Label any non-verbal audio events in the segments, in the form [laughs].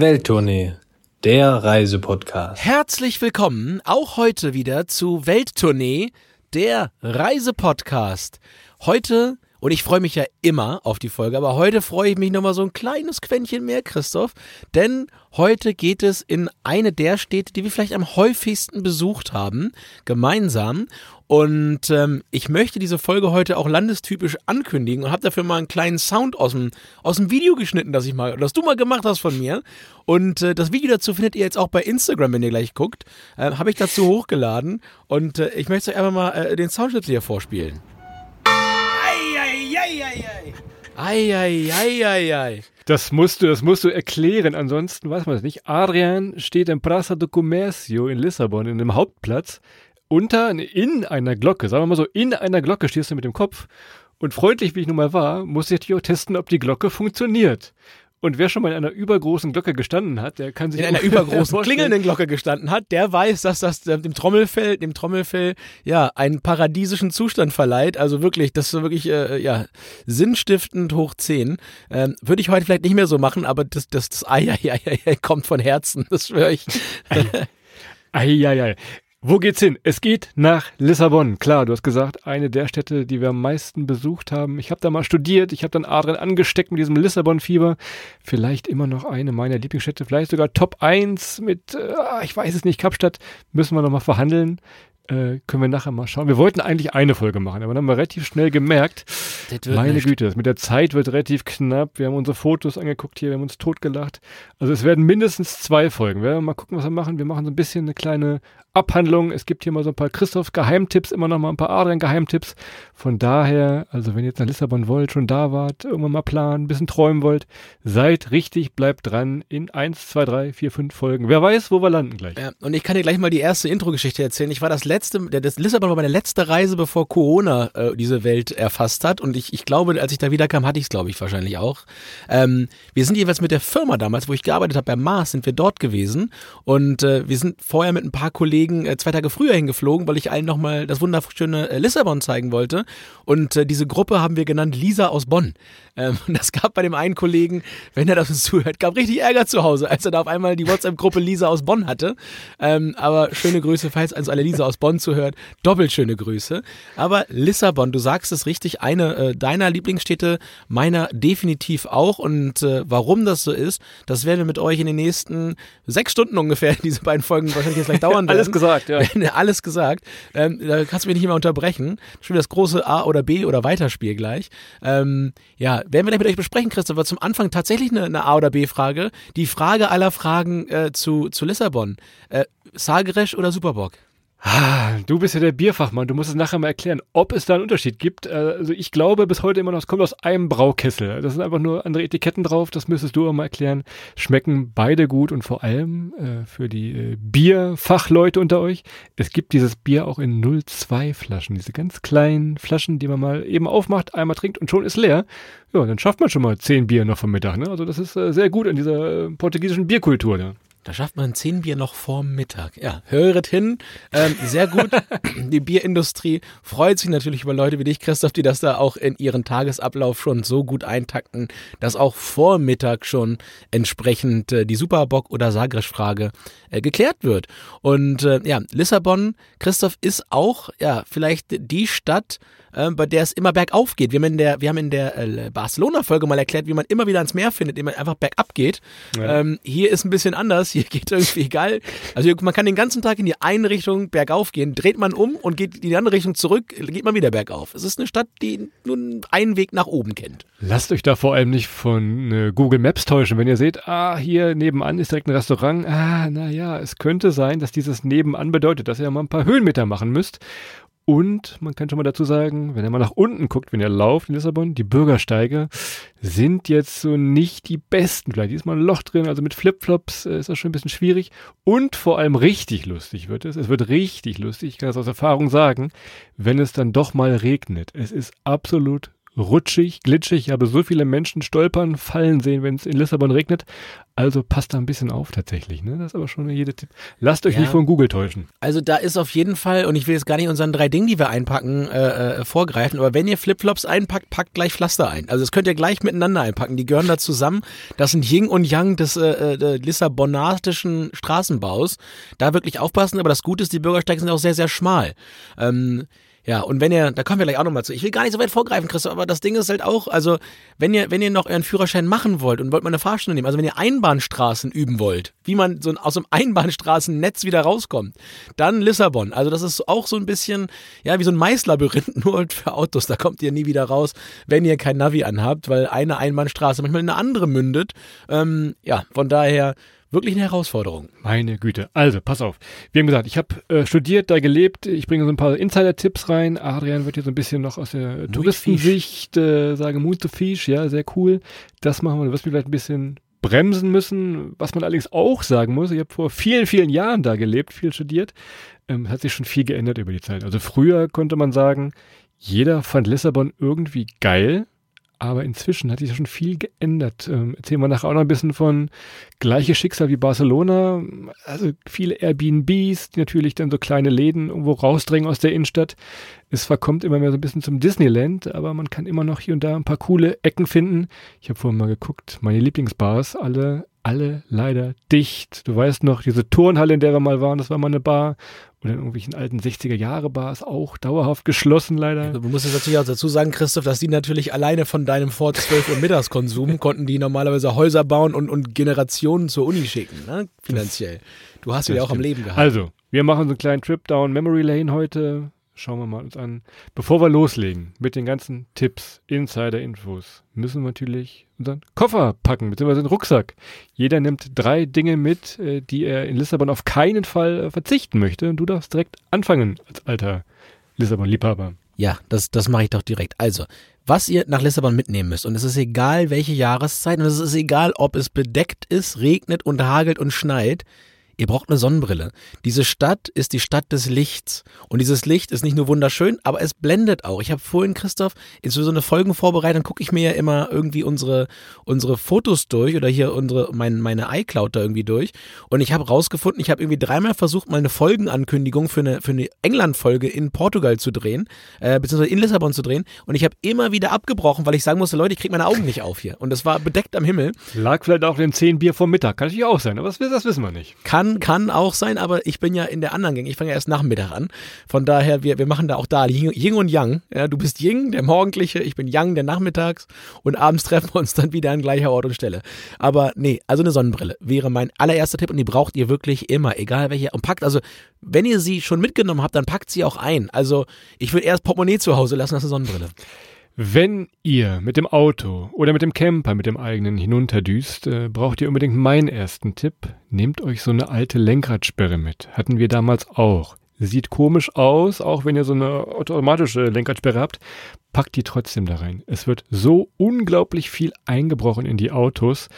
Welttournee, der Reisepodcast. Herzlich willkommen auch heute wieder zu Welttournee, der Reisepodcast. Heute, und ich freue mich ja immer auf die Folge, aber heute freue ich mich nochmal so ein kleines Quäntchen mehr, Christoph, denn heute geht es in eine der Städte, die wir vielleicht am häufigsten besucht haben, gemeinsam. Und ähm, ich möchte diese Folge heute auch landestypisch ankündigen und habe dafür mal einen kleinen Sound aus dem, aus dem Video geschnitten, das ich mal, das du mal gemacht hast von mir. Und äh, das Video dazu findet ihr jetzt auch bei Instagram, wenn ihr gleich guckt. Äh, habe ich dazu hochgeladen und äh, ich möchte euch einfach mal äh, den Soundschnipsel hier vorspielen. Eieieiei. Das musst du, das musst du erklären, ansonsten weiß man es nicht. Adrian steht im Praça do Comércio in Lissabon, in dem Hauptplatz, unter, in einer Glocke, sagen wir mal so, in einer Glocke stehst du mit dem Kopf. Und freundlich wie ich nun mal war, musste ich auch testen, ob die Glocke funktioniert. Und wer schon mal in einer übergroßen Glocke gestanden hat, der kann sich in einer [laughs] übergroßen klingelnden Glocke gestanden hat, der weiß, dass das dem Trommelfell, dem Trommelfell ja einen paradiesischen Zustand verleiht. Also wirklich, das ist wirklich äh, ja sinnstiftend hoch 10. Ähm, Würde ich heute vielleicht nicht mehr so machen, aber das das, das ai, ai, ai, ai, kommt von Herzen, das schwöre ich. Eieiei. Wo geht's hin? Es geht nach Lissabon. Klar, du hast gesagt, eine der Städte, die wir am meisten besucht haben. Ich habe da mal studiert, ich habe dann Adrian angesteckt mit diesem Lissabon-Fieber. Vielleicht immer noch eine meiner Lieblingsstädte, vielleicht sogar Top 1 mit, äh, ich weiß es nicht, Kapstadt. Müssen wir nochmal verhandeln. Äh, können wir nachher mal schauen. Wir wollten eigentlich eine Folge machen, aber dann haben wir relativ schnell gemerkt, meine nicht. Güte, mit der Zeit wird relativ knapp. Wir haben unsere Fotos angeguckt hier, wir haben uns totgelacht. Also es werden mindestens zwei Folgen. Wir werden mal gucken, was wir machen. Wir machen so ein bisschen eine kleine Abhandlung. Es gibt hier mal so ein paar Christoph Geheimtipps, immer noch mal ein paar Adrian Geheimtipps. Von daher, also wenn ihr jetzt nach Lissabon wollt, schon da wart, irgendwann mal planen, ein bisschen träumen wollt, seid richtig, bleibt dran in eins, zwei, drei, vier, fünf Folgen. Wer weiß, wo wir landen gleich. Ja, und ich kann dir gleich mal die erste Intro-Geschichte erzählen. Ich war das letzte, das Lissabon war meine letzte Reise, bevor Corona äh, diese Welt erfasst hat. Und ich, ich glaube, als ich da wiederkam, hatte ich es, glaube ich, wahrscheinlich auch. Ähm, wir sind jeweils mit der Firma damals, wo ich gearbeitet habe, bei Mars, sind wir dort gewesen. Und äh, wir sind vorher mit ein paar Kollegen Kollegen äh, zwei Tage früher hingeflogen, weil ich allen nochmal das wunderschöne äh, Lissabon zeigen wollte. Und äh, diese Gruppe haben wir genannt Lisa aus Bonn. Ähm, und [laughs] das gab bei dem einen Kollegen, wenn er das uns [laughs] zuhört, gab richtig Ärger zu Hause, als er da auf einmal die WhatsApp-Gruppe Lisa aus Bonn hatte. Ähm, aber schöne Grüße, falls also alle Lisa aus Bonn zuhört. Doppelt schöne Grüße. Aber Lissabon, du sagst es richtig, eine äh, deiner Lieblingsstädte, meiner definitiv auch. Und äh, warum das so ist, das werden wir mit euch in den nächsten sechs Stunden ungefähr, diese beiden Folgen wahrscheinlich jetzt gleich dauern [laughs] werden. Alles gesagt, ja. [laughs] Alles gesagt. Ähm, da kannst du mich nicht mehr unterbrechen. Schon das große A oder B oder Weiterspiel gleich. Ähm, ja, werden wir gleich mit euch besprechen, Christopher. Zum Anfang tatsächlich eine, eine A- oder B-Frage. Die Frage aller Fragen äh, zu, zu Lissabon. Äh, Sagres oder Superbock? Ah, du bist ja der Bierfachmann, du musst es nachher mal erklären, ob es da einen Unterschied gibt. Äh, also ich glaube bis heute immer noch, es kommt aus einem Braukessel. Das sind einfach nur andere Etiketten drauf, das müsstest du auch mal erklären. Schmecken beide gut und vor allem äh, für die äh, Bierfachleute unter euch, es gibt dieses Bier auch in 02 Flaschen, diese ganz kleinen Flaschen, die man mal eben aufmacht, einmal trinkt und schon ist leer. Ja, dann schafft man schon mal zehn Bier noch vom Mittag. Ne? Also das ist äh, sehr gut in dieser äh, portugiesischen Bierkultur. Ne? Da schafft man zehn Bier noch vorm Mittag. Ja, höret hin. Ähm, sehr gut. [laughs] die Bierindustrie freut sich natürlich über Leute wie dich, Christoph, die das da auch in ihren Tagesablauf schon so gut eintakten, dass auch vor Mittag schon entsprechend äh, die Superbock- oder Sagres-Frage äh, geklärt wird. Und äh, ja, Lissabon, Christoph, ist auch ja vielleicht die Stadt, äh, bei der es immer bergauf geht. Wir haben in der, wir haben in der äh, Barcelona-Folge mal erklärt, wie man immer wieder ans Meer findet, indem man einfach bergab geht. Ja. Ähm, hier ist ein bisschen anders. Hier geht irgendwie egal. Also man kann den ganzen Tag in die eine Richtung bergauf gehen, dreht man um und geht in die andere Richtung zurück, geht man wieder bergauf. Es ist eine Stadt, die nun einen Weg nach oben kennt. Lasst euch da vor allem nicht von äh, Google Maps täuschen. Wenn ihr seht, ah, hier nebenan ist direkt ein Restaurant, ah, naja, es könnte sein, dass dieses nebenan bedeutet, dass ihr mal ein paar Höhenmeter machen müsst. Und man kann schon mal dazu sagen, wenn ihr mal nach unten guckt, wenn ihr lauft in Lissabon, die Bürgersteige sind jetzt so nicht die besten. Vielleicht ist mal ein Loch drin, also mit Flipflops äh, ist das schon ein bisschen schwierig. Und vor allem richtig lustig wird es. Es wird richtig lustig, ich kann das aus Erfahrung sagen, wenn es dann doch mal regnet. Es ist absolut rutschig, glitschig. Ich habe so viele Menschen stolpern, fallen sehen, wenn es in Lissabon regnet. Also passt da ein bisschen auf tatsächlich. Ne? Das ist aber schon jede Tipp. Lasst euch Ja. nicht von Google täuschen. Also da ist auf jeden Fall, und ich will jetzt gar nicht unseren drei Dingen, die wir einpacken, äh, äh, vorgreifen, aber wenn ihr Flipflops einpackt, packt gleich Pflaster ein. Also das könnt ihr gleich miteinander einpacken. Die gehören da zusammen. Das sind Yin und Yang des äh, äh, lissabonatischen Straßenbaus. Da wirklich aufpassen, aber das Gute ist, die Bürgersteige sind auch sehr, sehr schmal. Ähm, ja, und wenn ihr, da kommen wir gleich auch nochmal zu. Ich will gar nicht so weit vorgreifen, Christoph, aber das Ding ist halt auch, also, wenn ihr, wenn ihr noch euren Führerschein machen wollt und wollt mal eine Fahrstunde nehmen, also wenn ihr Einbahnstraßen üben wollt, wie man so aus einem Einbahnstraßennetz wieder rauskommt, dann Lissabon. Also, das ist auch so ein bisschen, ja, wie so ein Maislabyrinth, [laughs] nur für Autos. Da kommt ihr nie wieder raus, wenn ihr kein Navi anhabt, weil eine Einbahnstraße manchmal in eine andere mündet. Ähm, ja, von daher wirklich eine Herausforderung. Meine Güte. Also, pass auf. Wir haben gesagt, ich habe äh, studiert, da gelebt. Ich bringe so ein paar Insider-Tipps rein. Adrian wird hier so ein bisschen noch aus der Touristensicht äh, sagen, muito fish. Ja, sehr cool. Das machen wir. Du wirst mich vielleicht ein bisschen bremsen müssen. Was man allerdings auch sagen muss, ich habe vor vielen, vielen Jahren da gelebt, viel studiert. Ähm, hat sich schon viel geändert über die Zeit. Also früher konnte man sagen, jeder fand Lissabon irgendwie geil. Aber inzwischen hat sich ja schon viel geändert. Ähm, erzählen wir nachher auch noch ein bisschen von gleiche Schicksal wie Barcelona. Also viele Airbnbs, die natürlich dann so kleine Läden irgendwo rausdrängen aus der Innenstadt. Es verkommt immer mehr so ein bisschen zum Disneyland, aber man kann immer noch hier und da ein paar coole Ecken finden. Ich habe vorhin mal geguckt, meine Lieblingsbars, alle, alle leider dicht. Du weißt noch, diese Turnhalle, in der wir mal waren, das war mal eine Bar. Oder in irgendwelchen alten 60er-Jahre-Bars auch dauerhaft geschlossen leider. Du musst jetzt natürlich auch dazu sagen, Christoph, dass die natürlich alleine von deinem vor 12 Uhr Mittagskonsum [laughs] konnten die normalerweise Häuser bauen und, und Generationen zur Uni schicken, ne? finanziell. Du hast sie ja auch am Leben gehabt. Also, wir machen so einen kleinen Trip down Memory Lane heute. Schauen wir mal uns an. Bevor wir loslegen mit den ganzen Tipps, Insider-Infos, müssen wir natürlich unseren Koffer packen, beziehungsweise den Rucksack. Jeder nimmt drei Dinge mit, äh, die er in Lissabon auf keinen Fall äh, verzichten möchte. Und du darfst direkt anfangen als alter Lissabon-Liebhaber. Ja, das, das mache ich doch direkt. Also, was ihr nach Lissabon mitnehmen müsst, und es ist egal, welche Jahreszeit, und es ist egal, ob es bedeckt ist, regnet und hagelt und schneit, ihr braucht eine Sonnenbrille. Diese Stadt ist die Stadt des Lichts. Und dieses Licht ist nicht nur wunderschön, aber es blendet auch. Ich habe vorhin, Christoph, in so eine Folgen vorbereitet, dann gucke ich mir ja immer irgendwie unsere, unsere Fotos durch oder hier unsere, mein, meine iCloud da irgendwie durch. Und ich habe rausgefunden, ich habe irgendwie dreimal versucht, mal eine Folgenankündigung für eine, für eine England-Folge in Portugal zu drehen, äh, beziehungsweise in Lissabon zu drehen. Und ich habe immer wieder abgebrochen, weil ich sagen musste, Leute, ich kriege meine Augen nicht auf hier. Und es war bedeckt am Himmel. Lag vielleicht auch den 10 Bier vom Mittag. Kann natürlich auch sein, aber das, das wissen wir nicht. Kann, kann auch sein, aber ich bin ja in der anderen Gang. Ich fange ja erst nach dem Mittag an. Von daher, wir, wir machen da auch da Yin, Yin und Yang. Ja, du bist Yin, der Morgendliche, ich bin Yang, der Nachmittags. Und abends [laughs] treffen wir uns dann wieder an gleicher Ort und Stelle. Aber nee, also eine Sonnenbrille wäre mein allererster Tipp und die braucht ihr wirklich immer, egal welche. Und packt, also wenn ihr sie schon mitgenommen habt, dann packt sie auch ein. Also ich würde erst Portemonnaie zu Hause lassen als eine Sonnenbrille. Wenn ihr mit dem Auto oder mit dem Camper, mit dem eigenen hinunterdüst, äh, braucht ihr unbedingt meinen ersten Tipp. Nehmt euch so eine alte Lenkradsperre mit. Hatten wir damals auch. Sieht komisch aus, auch wenn ihr so eine automatische Lenkradsperre habt. Packt die trotzdem da rein. Es wird so unglaublich viel eingebrochen in die Autos.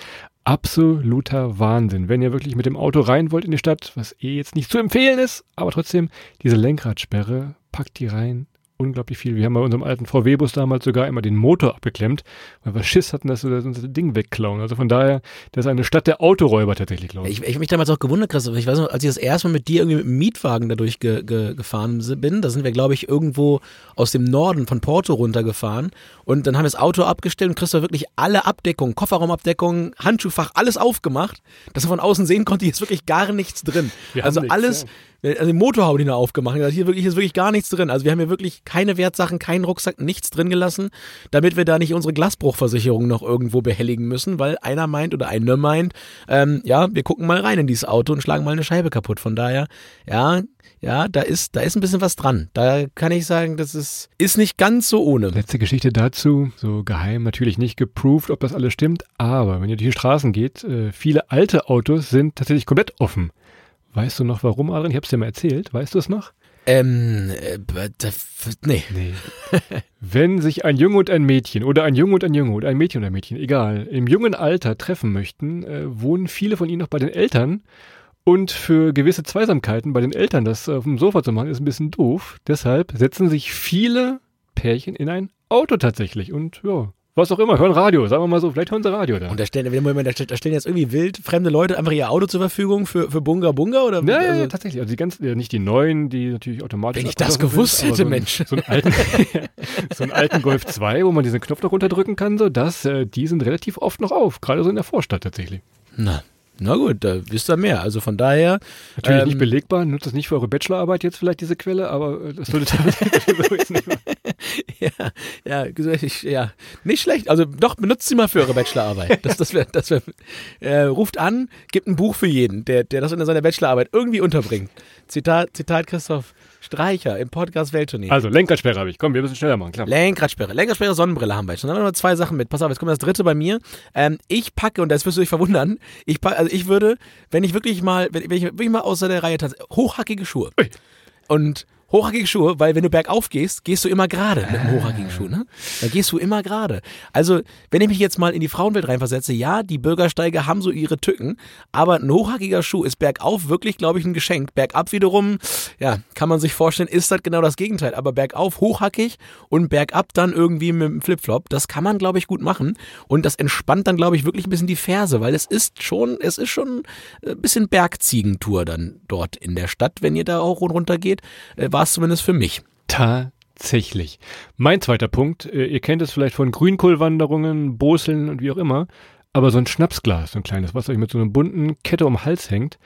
Absoluter Wahnsinn. Wenn ihr wirklich mit dem Auto rein wollt in die Stadt, was eh jetzt nicht zu empfehlen ist, aber trotzdem diese Lenkradsperre, packt die rein unglaublich viel. Wir haben bei unserem alten VW-Bus damals sogar immer den Motor abgeklemmt, weil wir Schiss hatten, dass wir das unser Ding wegklauen. Also von daher, das ist eine Stadt der Autoräuber tatsächlich, glaube ich. Ich, ich hab mich damals auch gewundert, Christoph. Ich weiß noch, als ich das erste Mal mit dir irgendwie mit dem Mietwagen dadurch ge, ge, gefahren bin, da sind wir, glaube ich, irgendwo aus dem Norden von Porto runtergefahren. Und dann haben wir das Auto abgestellt und Christoph wirklich alle Abdeckungen, Kofferraumabdeckungen, Handschuhfach, alles aufgemacht, dass er von außen sehen konnte, hier ist wirklich gar nichts drin. Wir also nichts, alles, also die Motorhaube hinter aufgemacht. Also hier wirklich hier ist wirklich gar nichts drin. Also wir haben hier wirklich keine Wertsachen, keinen Rucksack, nichts drin gelassen, damit wir da nicht unsere Glasbruchversicherung noch irgendwo behelligen müssen, weil einer meint oder eine meint, ähm, ja, wir gucken mal rein in dieses Auto und schlagen mal eine Scheibe kaputt. Von daher, ja, ja, da ist, da ist ein bisschen was dran. Da kann ich sagen, das ist, ist nicht ganz so ohne. Letzte Geschichte dazu, so geheim natürlich nicht geproved, ob das alles stimmt, aber wenn ihr durch die Straßen geht, äh, viele alte Autos sind tatsächlich komplett offen. Weißt du noch warum, Adrian? Ich hab's dir mal erzählt. Weißt du es noch? Ähm, äh, nee. Nee. [laughs] Wenn sich ein Junge und ein Mädchen oder ein Junge und ein Junge oder ein Mädchen und ein Mädchen, egal, im jungen Alter treffen möchten, äh, wohnen viele von ihnen noch bei den Eltern. Und für gewisse Zweisamkeiten bei den Eltern das auf dem Sofa zu machen, ist ein bisschen doof. Deshalb setzen sich viele Pärchen in ein Auto tatsächlich. Und ja, was auch immer, hören Radio, sagen wir mal so, vielleicht hören sie Radio da. Und da stellen, stellen, da stellen jetzt irgendwie wild fremde Leute einfach ihr Auto zur Verfügung für, für Bunga Bunga oder? Ja, also, ja, tatsächlich. Also die ganzen, nicht die neuen, die natürlich automatisch. Wenn ich das gewusst sind, hätte, so Mensch. So einen alten, [laughs] so einen alten Golf 2, wo man diesen Knopf noch runterdrücken kann, so, das, äh, die sind relativ oft noch auf, gerade so in der Vorstadt tatsächlich. Na, na gut, da wisst ihr mehr. Also von daher. Natürlich ähm, nicht belegbar, nutzt das nicht für eure Bachelorarbeit jetzt vielleicht diese Quelle, aber äh, das das [laughs] so jetzt nicht machen. [laughs] Ja, ja, ich, ja, nicht schlecht. Also doch, benutzt sie mal für eure Bachelorarbeit. Das, das wär, das wär, äh, ruft an, gibt ein Buch für jeden, der, der das in seiner Bachelorarbeit irgendwie unterbringt. Zitat, Zitat Christoph Streicher im Podcast Welttournee. Also, Lenkradsperre habe ich. Komm, wir müssen schneller machen, klar. Lenkradsperre, Lenkradsperre, Sonnenbrille haben wir jetzt. Dann haben wir noch zwei Sachen mit. Pass auf, jetzt kommt das dritte bei mir. Ähm, ich packe, und das wirst du dich verwundern, ich packe, also ich würde, wenn ich wirklich mal, wenn, wenn ich wirklich mal außer der Reihe tanze, hochhackige Schuhe. Ui. Und hochhackige Schuhe, weil wenn du bergauf gehst, gehst du immer gerade mit einem hochhackigen Schuh, ne? Da gehst du immer gerade. Also, wenn ich mich jetzt mal in die Frauenwelt reinversetze, ja, die Bürgersteige haben so ihre Tücken, aber ein hochhackiger Schuh ist bergauf wirklich, glaube ich, ein Geschenk. Bergab wiederum, ja, kann man sich vorstellen, ist das genau das Gegenteil. Aber bergauf hochhackig und bergab dann irgendwie mit dem Flipflop, das kann man, glaube ich, gut machen. Und das entspannt dann, glaube ich, wirklich ein bisschen die Ferse, weil es ist schon, es ist schon ein bisschen Bergziegentour dann dort in der Stadt, wenn ihr da auch runter geht. Äh, War es zumindest für mich. Tatsächlich. Mein zweiter Punkt, äh, ihr kennt es vielleicht von Grünkohlwanderungen, Boseln und wie auch immer, aber so ein Schnapsglas, so ein kleines, was euch mit so einer bunten Kette um den Hals hängt.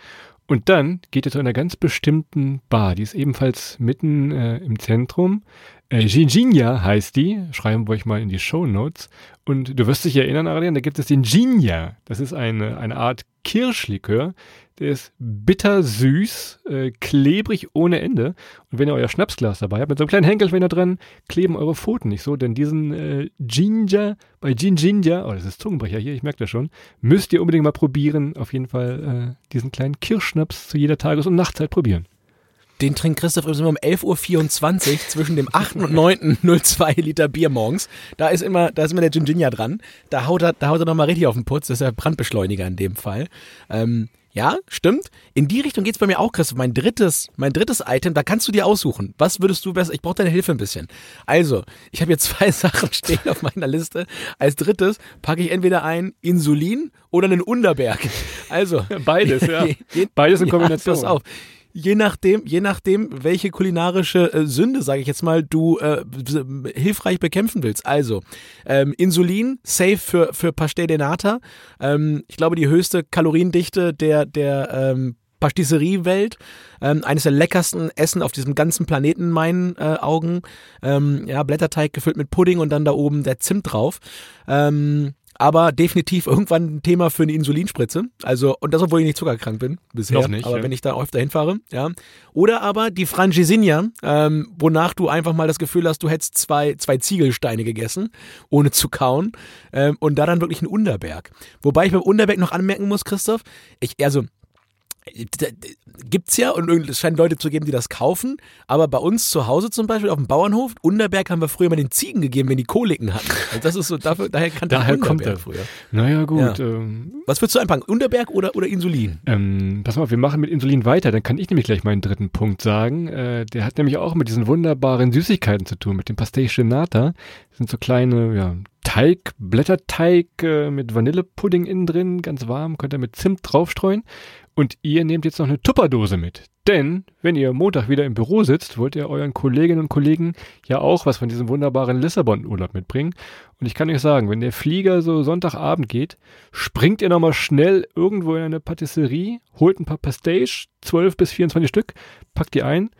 Und dann geht ihr zu einer ganz bestimmten Bar, die ist ebenfalls mitten äh, im Zentrum. Äh, Ginginha heißt die, schreiben wir euch mal in die Show Notes. Und du wirst dich erinnern, Adrian, da gibt es den Ginja. Das ist eine, eine Art Kirschlikör. Der ist bittersüß, äh, klebrig ohne Ende. Und wenn ihr euer Schnapsglas dabei habt, mit so einem kleinen Henkelfänger dran, kleben eure Pfoten nicht so. Denn diesen äh, Ginger, bei Gin Ginger, oh, das ist Zungenbrecher hier, ich merke das schon, müsst ihr unbedingt mal probieren. Auf jeden Fall äh, diesen kleinen Kirschschnaps zu jeder Tages- und Nachtzeit probieren. Den trinkt Christoph übrigens immer um 11.24 Uhr [laughs] zwischen dem 8. und 9. 0,2 Liter Bier morgens. Da ist immer, da ist immer der Ginginia dran. Da haut er, da haut er nochmal richtig auf den Putz. Das ist der Brandbeschleuniger in dem Fall. Ähm, ja, stimmt. In die Richtung geht's bei mir auch, Christoph. Mein drittes, mein drittes Item, da kannst du dir aussuchen. Was würdest du besser? Ich brauche deine Hilfe ein bisschen. Also, ich habe hier [laughs] zwei Sachen stehen auf meiner Liste. Als drittes packe ich entweder ein Insulin oder einen Unterberg. Also [laughs] Beides, ja. [laughs] Beides in ja, Kombination. Pass auf. Je nachdem, je nachdem, welche kulinarische äh, Sünde, sage ich jetzt mal, du äh, hilfreich bekämpfen willst. Also ähm, Insulin, safe für für Pastel de Nata. Ähm, ich glaube, die höchste Kaloriendichte der der ähm, Pastisserie-Welt. Ähm, eines der leckersten Essen auf diesem ganzen Planeten in meinen äh, Augen. Ähm, ja, Blätterteig gefüllt mit Pudding und dann da oben der Zimt drauf. Ähm, aber definitiv irgendwann ein Thema für eine Insulinspritze. Also, und das, obwohl ich nicht zuckerkrank bin bisher. Noch nicht, aber ja. wenn ich da öfter hinfahre, ja. Oder aber die Frangisinha, ähm, wonach du einfach mal das Gefühl hast, du hättest zwei, zwei Ziegelsteine gegessen, ohne zu kauen. Ähm, und da dann wirklich ein Unterberg. Wobei ich beim Unterberg noch anmerken muss, Christoph, ich, also, gibt's ja und es scheint Leute zu geben, die das kaufen, aber bei uns zu Hause zum Beispiel auf dem Bauernhof, Unterberg haben wir früher mal den Ziegen gegeben, wenn die Koliken hatten. Also das ist so, dafür, daher ich Daher kommt er. früher. Naja, gut. Ja. Ähm, Was würdest du einpacken? Unterberg oder, oder Insulin? Ähm, pass mal auf, wir machen mit Insulin weiter. Dann kann ich nämlich gleich meinen dritten Punkt sagen. Äh, der hat nämlich auch mit diesen wunderbaren Süßigkeiten zu tun, mit dem Pastel Nata. Das sind so kleine, ja, Teig, Blätterteig äh, mit Vanillepudding innen drin, ganz warm, könnt ihr mit Zimt draufstreuen. Und ihr nehmt jetzt noch eine Tupperdose mit. Denn, wenn ihr Montag wieder im Büro sitzt, wollt ihr euren Kolleginnen und Kollegen ja auch was von diesem wunderbaren Lissabon-Urlaub mitbringen. Und ich kann euch sagen, wenn der Flieger so Sonntagabend geht, springt ihr nochmal schnell irgendwo in eine Patisserie, holt ein paar Pastage, 12 bis 24 Stück, packt die ein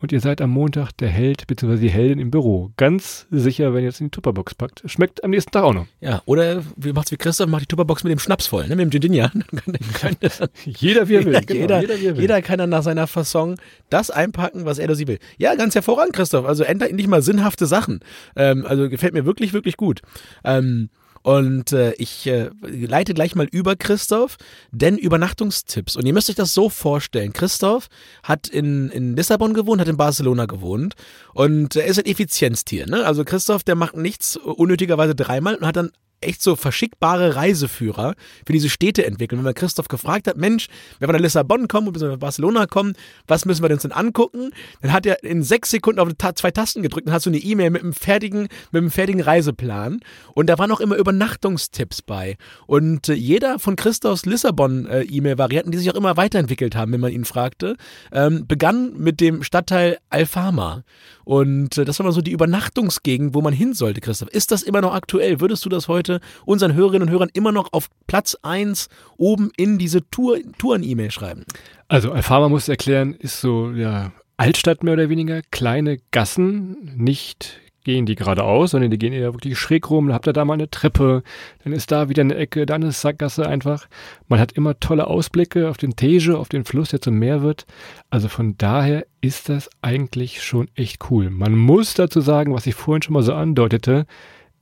und ihr seid am Montag der Held bzw. die Heldin im Büro. Ganz sicher, wenn ihr es in die Tupperbox packt. Schmeckt am nächsten Tag auch noch. Ja, oder wie macht's wie Christoph, macht die Tupperbox mit dem Schnaps voll, ne? mit dem [laughs] kann, [laughs] Jeder wie er will. jeder, genau, jeder, jeder wie er will. jeder kann dann nach seiner Fasson das einpacken, was er oder sie will. Ja, ganz hervorragend, Christoph. Also endlich mal sinnhafte Sachen. Ähm, also gefällt mir wirklich, wirklich gut. Ähm, und äh, ich äh, leite gleich mal über Christoph, denn Übernachtungstipps. Und ihr müsst euch das so vorstellen. Christoph hat in, in Lissabon gewohnt, hat in Barcelona gewohnt und er ist ein Effizienztier. Ne? Also Christoph, der macht nichts unnötigerweise dreimal und hat dann echt so verschickbare Reiseführer für diese Städte entwickeln. Wenn man Christoph gefragt hat, Mensch, wenn wir nach Lissabon kommen und nach Barcelona kommen, was müssen wir uns denn angucken? Dann hat er in sechs Sekunden auf zwei Tasten gedrückt und hat so eine E-Mail mit einem fertigen, mit einem fertigen Reiseplan. Und da waren auch immer Übernachtungstipps bei. Und äh, jeder von Christophs Lissabon-E-Mail-Varianten, die sich auch immer weiterentwickelt haben, wenn man ihn fragte, ähm, begann mit dem Stadtteil Alfama. Und äh, das war mal so die Übernachtungsgegend, wo man hin sollte, Christoph. Ist das immer noch aktuell? Würdest du das heute unseren Hörerinnen und Hörern immer noch auf Platz 1 oben in diese Tour, Touren-E-Mail schreiben? Also Alfama muss erklären, ist so ja Altstadt mehr oder weniger, kleine Gassen, nicht gehen die geradeaus, sondern die gehen eher wirklich schräg rum. Dann habt ihr da mal eine Treppe, dann ist da wieder eine Ecke, dann eine Sackgasse einfach. Man hat immer tolle Ausblicke auf den Tege, auf den Fluss, der zum Meer wird. Also von daher ist das eigentlich schon echt cool. Man muss dazu sagen, was ich vorhin schon mal so andeutete,